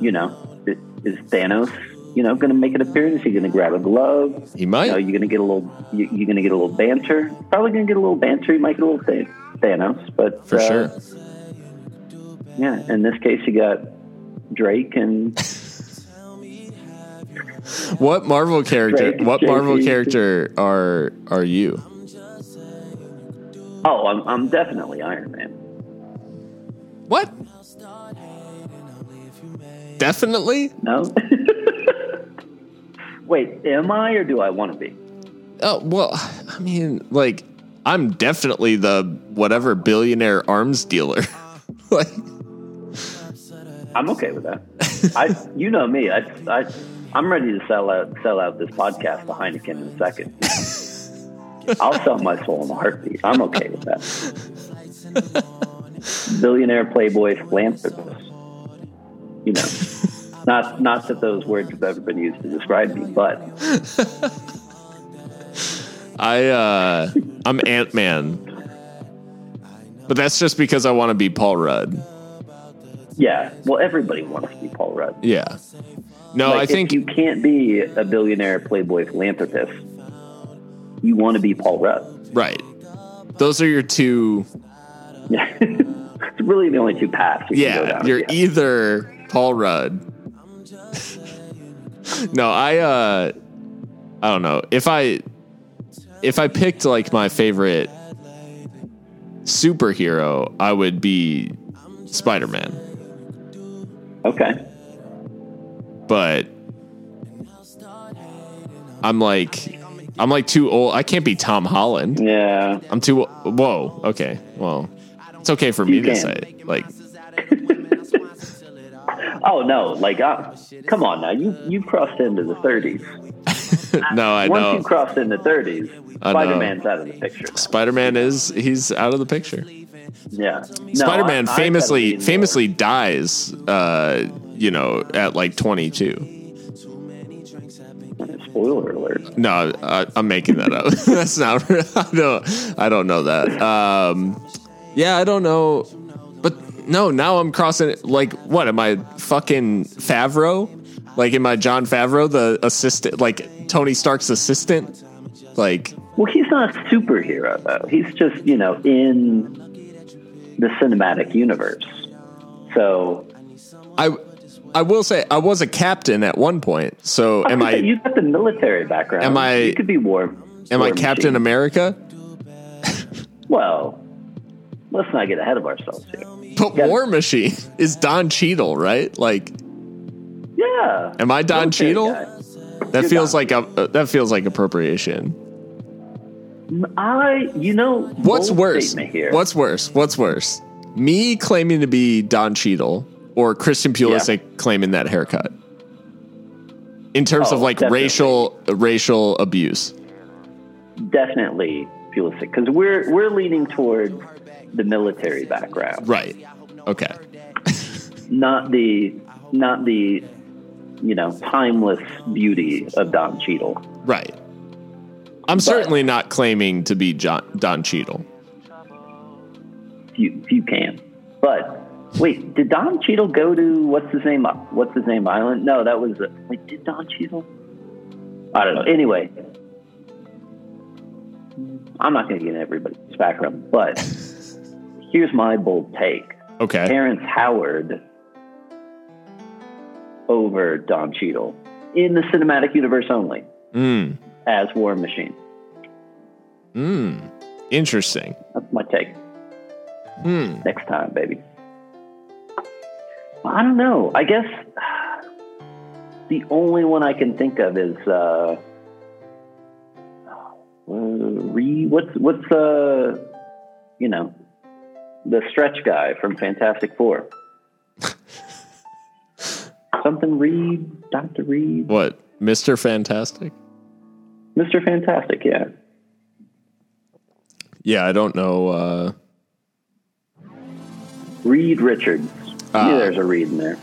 you know, is Thanos, you know, going to make an appearance? He going to grab a glove? He might. You know, you're going to get a little, you, you're going to get a little banter. Probably going to get a little banter. You might get a little Than- Thanos, but For uh, sure. Yeah. In this case, you got Drake and What Marvel character? What JC. Marvel character are are you? oh, I'm, I'm definitely Iron Man. What? Definitely. No. Wait, am I or do I want to be? Oh well, I mean, like, I'm definitely the whatever billionaire arms dealer. like, I'm okay with that. I, you know me. I, I, I'm ready to sell out, sell out this podcast to Heineken in a second. I'll sell my soul in a heartbeat. I'm okay with that. Billionaire, playboy, philanthropist. You know, not not that those words have ever been used to describe me, but I, uh, I'm Ant Man, but that's just because I want to be Paul Rudd. yeah. Well, everybody wants to be Paul Rudd. Yeah. No, Like, I if think you can't be a billionaire, playboy, philanthropist. You want to be Paul Rudd. right. Those are your two. Yeah. it's really the only two paths. You can go Yeah, you're Yeah. either Paul Rudd. no, I uh I don't know. If I if I picked like my favorite superhero, I would be Spider-Man. Okay. But I'm like I'm like too old. I can't be Tom Holland. Yeah. I'm too whoa. Okay. Well, it's okay for me to say. Like Oh no! Like, uh, come on now. You you crossed into the 30s. no, I Once know. you cross into 30s, I. Spider Man's out of the picture. now. Spider-Man is he's out of the picture. Yeah. No, Spider-Man I- famously famously dies uh you know at like 22. Spoiler alert. No, I, I'm making that up. That's not I don't I don't know that. Um yeah, I don't know. But no, now I'm crossing it like what am I fucking Favreau? Like am I Jon Favreau the assistant like Tony Stark's assistant? Like Well, he's not a superhero though. He's just you know in the cinematic universe. So I I will say I was a captain at one point. So am I You got the military background. Am I- You could be war. am war I Captain machine. America? Well, let's not get ahead of ourselves here. But Yeah. War Machine is Don Cheadle, right? Like, Yeah. am I Don Cheadle? guy. That You're feels Don like a uh, that feels like appropriation. I, you know, What's worse? Here. What's worse? What's worse? Me claiming to be Don Cheadle or Christian Pulisic claiming that haircut? In terms Oh, of like definitely. racial racial abuse. definitely Pulisic because we're we're leaning towards the military background, Right. Okay. not the not the you know timeless beauty of Don Cheadle. Right. I'm certainly not claiming to be John, Don Cheadle. You if you can, but wait, did Don Cheadle go to what's his name? What's his name island? No, that was wait. Did Don Cheadle? I don't know. Anyway, I'm not going to get into everybody's background, but here's my bold take. Okay. Terrence Howard over Don Cheadle in the cinematic universe only Mm. as War Machine. Mm. Interesting. That's my take. Next time, baby. I don't know. I guess the only one I can think of is uh, uh Re. What's what's uh, you know, the stretch guy from Fantastic Four. Something Reed, Doctor Reed, What, Mister Fantastic? Mister Fantastic. Yeah, Yeah, I don't know. Uh, Reed Richards. Uh, yeah, there's a Reed in there.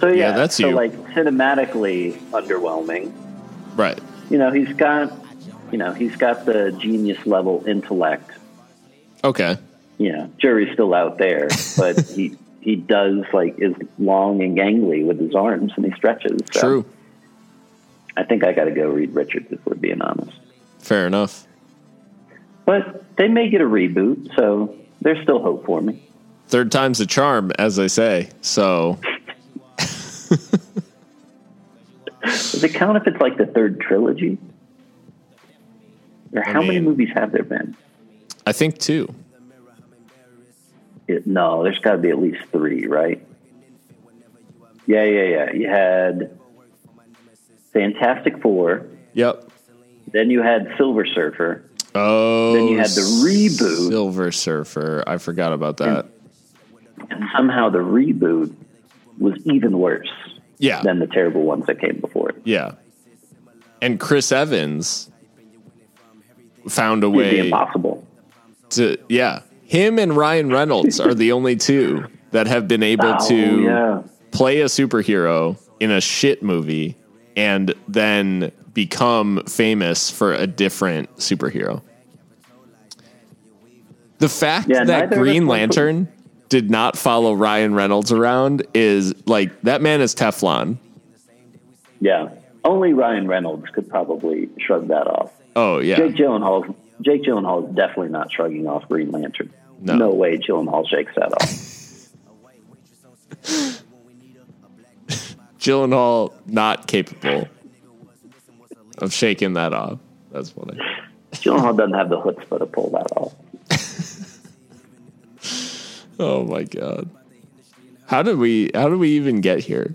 So yeah, Yeah, that's so you. like cinematically underwhelming. right. You know, he's got, you know, he's got the genius level intellect. Okay. You know, jury's still out there, but he he does like is long and gangly with his arms and he stretches. So True. I think I got to go Reed Richards if we're being honest. Fair enough. But they may get a reboot, so there's still hope for me. Third time's a charm, as they say. So Does it count if it's like the third trilogy? Or how many mean- movies have there been? I think two. It, no, there's got to be at least three, right? Yeah, yeah, yeah. You had Fantastic Four, Yep. then you had Silver Surfer, Oh, then you had the reboot, Silver Surfer. I forgot about that. and somehow the reboot was even worse Yeah. than the terrible ones that came before it. Yeah. And Chris Evans found a It'd way impossible. to yeah. Him and Ryan Reynolds are the only two that have been able Oh, to yeah. play a superhero in a shit movie and then become famous for a different superhero. The fact Yeah, that neither of us Green Lantern did not follow Ryan Reynolds around is like that man is Teflon. Yeah. Only Ryan Reynolds could probably shrug that off. Oh yeah. Jake Gyllenhaal, Jake Gyllenhaal is definitely not shrugging off Green Lantern. No. way Gyllenhaal shakes that off. Gyllenhaal not capable of shaking that off. That's funny. Gyllenhaal doesn't have the chutzpah to pull that off. Oh my god. How did we how did we even get here?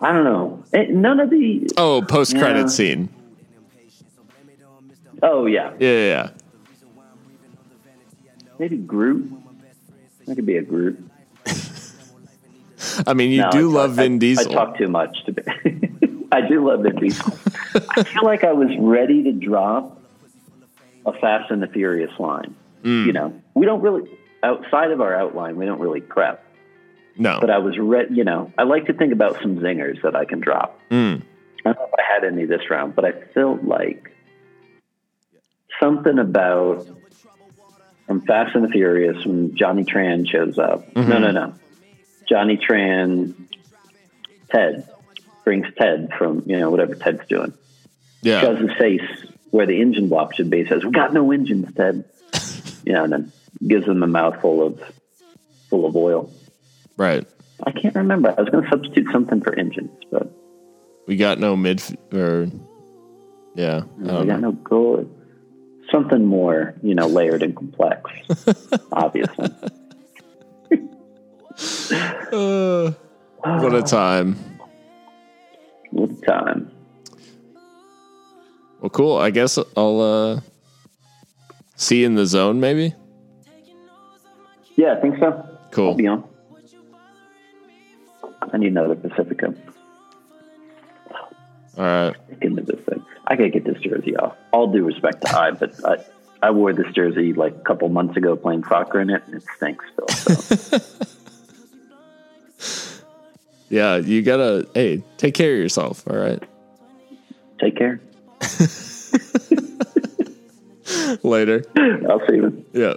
I don't know. Eh, None of the. Oh, post credit Yeah. scene. Oh yeah, Yeah, yeah, yeah. maybe Groot. That could be a Groot. I mean, you No, do I- love Vin I, Diesel. I talk too much to be. I do love Vin Diesel. I feel like I was ready to drop a Fast and the Furious line. Mm. You know, we don't really outside of our outline. We don't really prep. no. But I was ready. You know, I like to think about some zingers that I can drop. Mm. I don't know if I had any this round, but I felt like something about from Fast and the Furious when Johnny Tran shows up. Mm-hmm. No, no, no. Johnny Tran, Ted brings Ted from you know whatever Ted's doing. Yeah. Shows his face where the engine block should be. Says, "We got no engines, Ted." You know, and then gives them a mouthful of full of oil. Right. I can't remember. I was going to substitute something for engines, but We got no mid or yeah. I we got know. no gold. Something more, you know, layered and complex. obviously. Uh, what a time. What a time? Well, cool. I guess I'll uh see in the zone maybe. Yeah, I think so. Cool. I'll be on. I need another Pacifica. All right. Into this thing. I gotta get this jersey off. All due respect to I, but I, I wore this jersey like a couple months ago playing soccer in it, and it stinks still. So Yeah, you gotta hey, take care of yourself, all right? take care. Later. I'll see you. Yeah.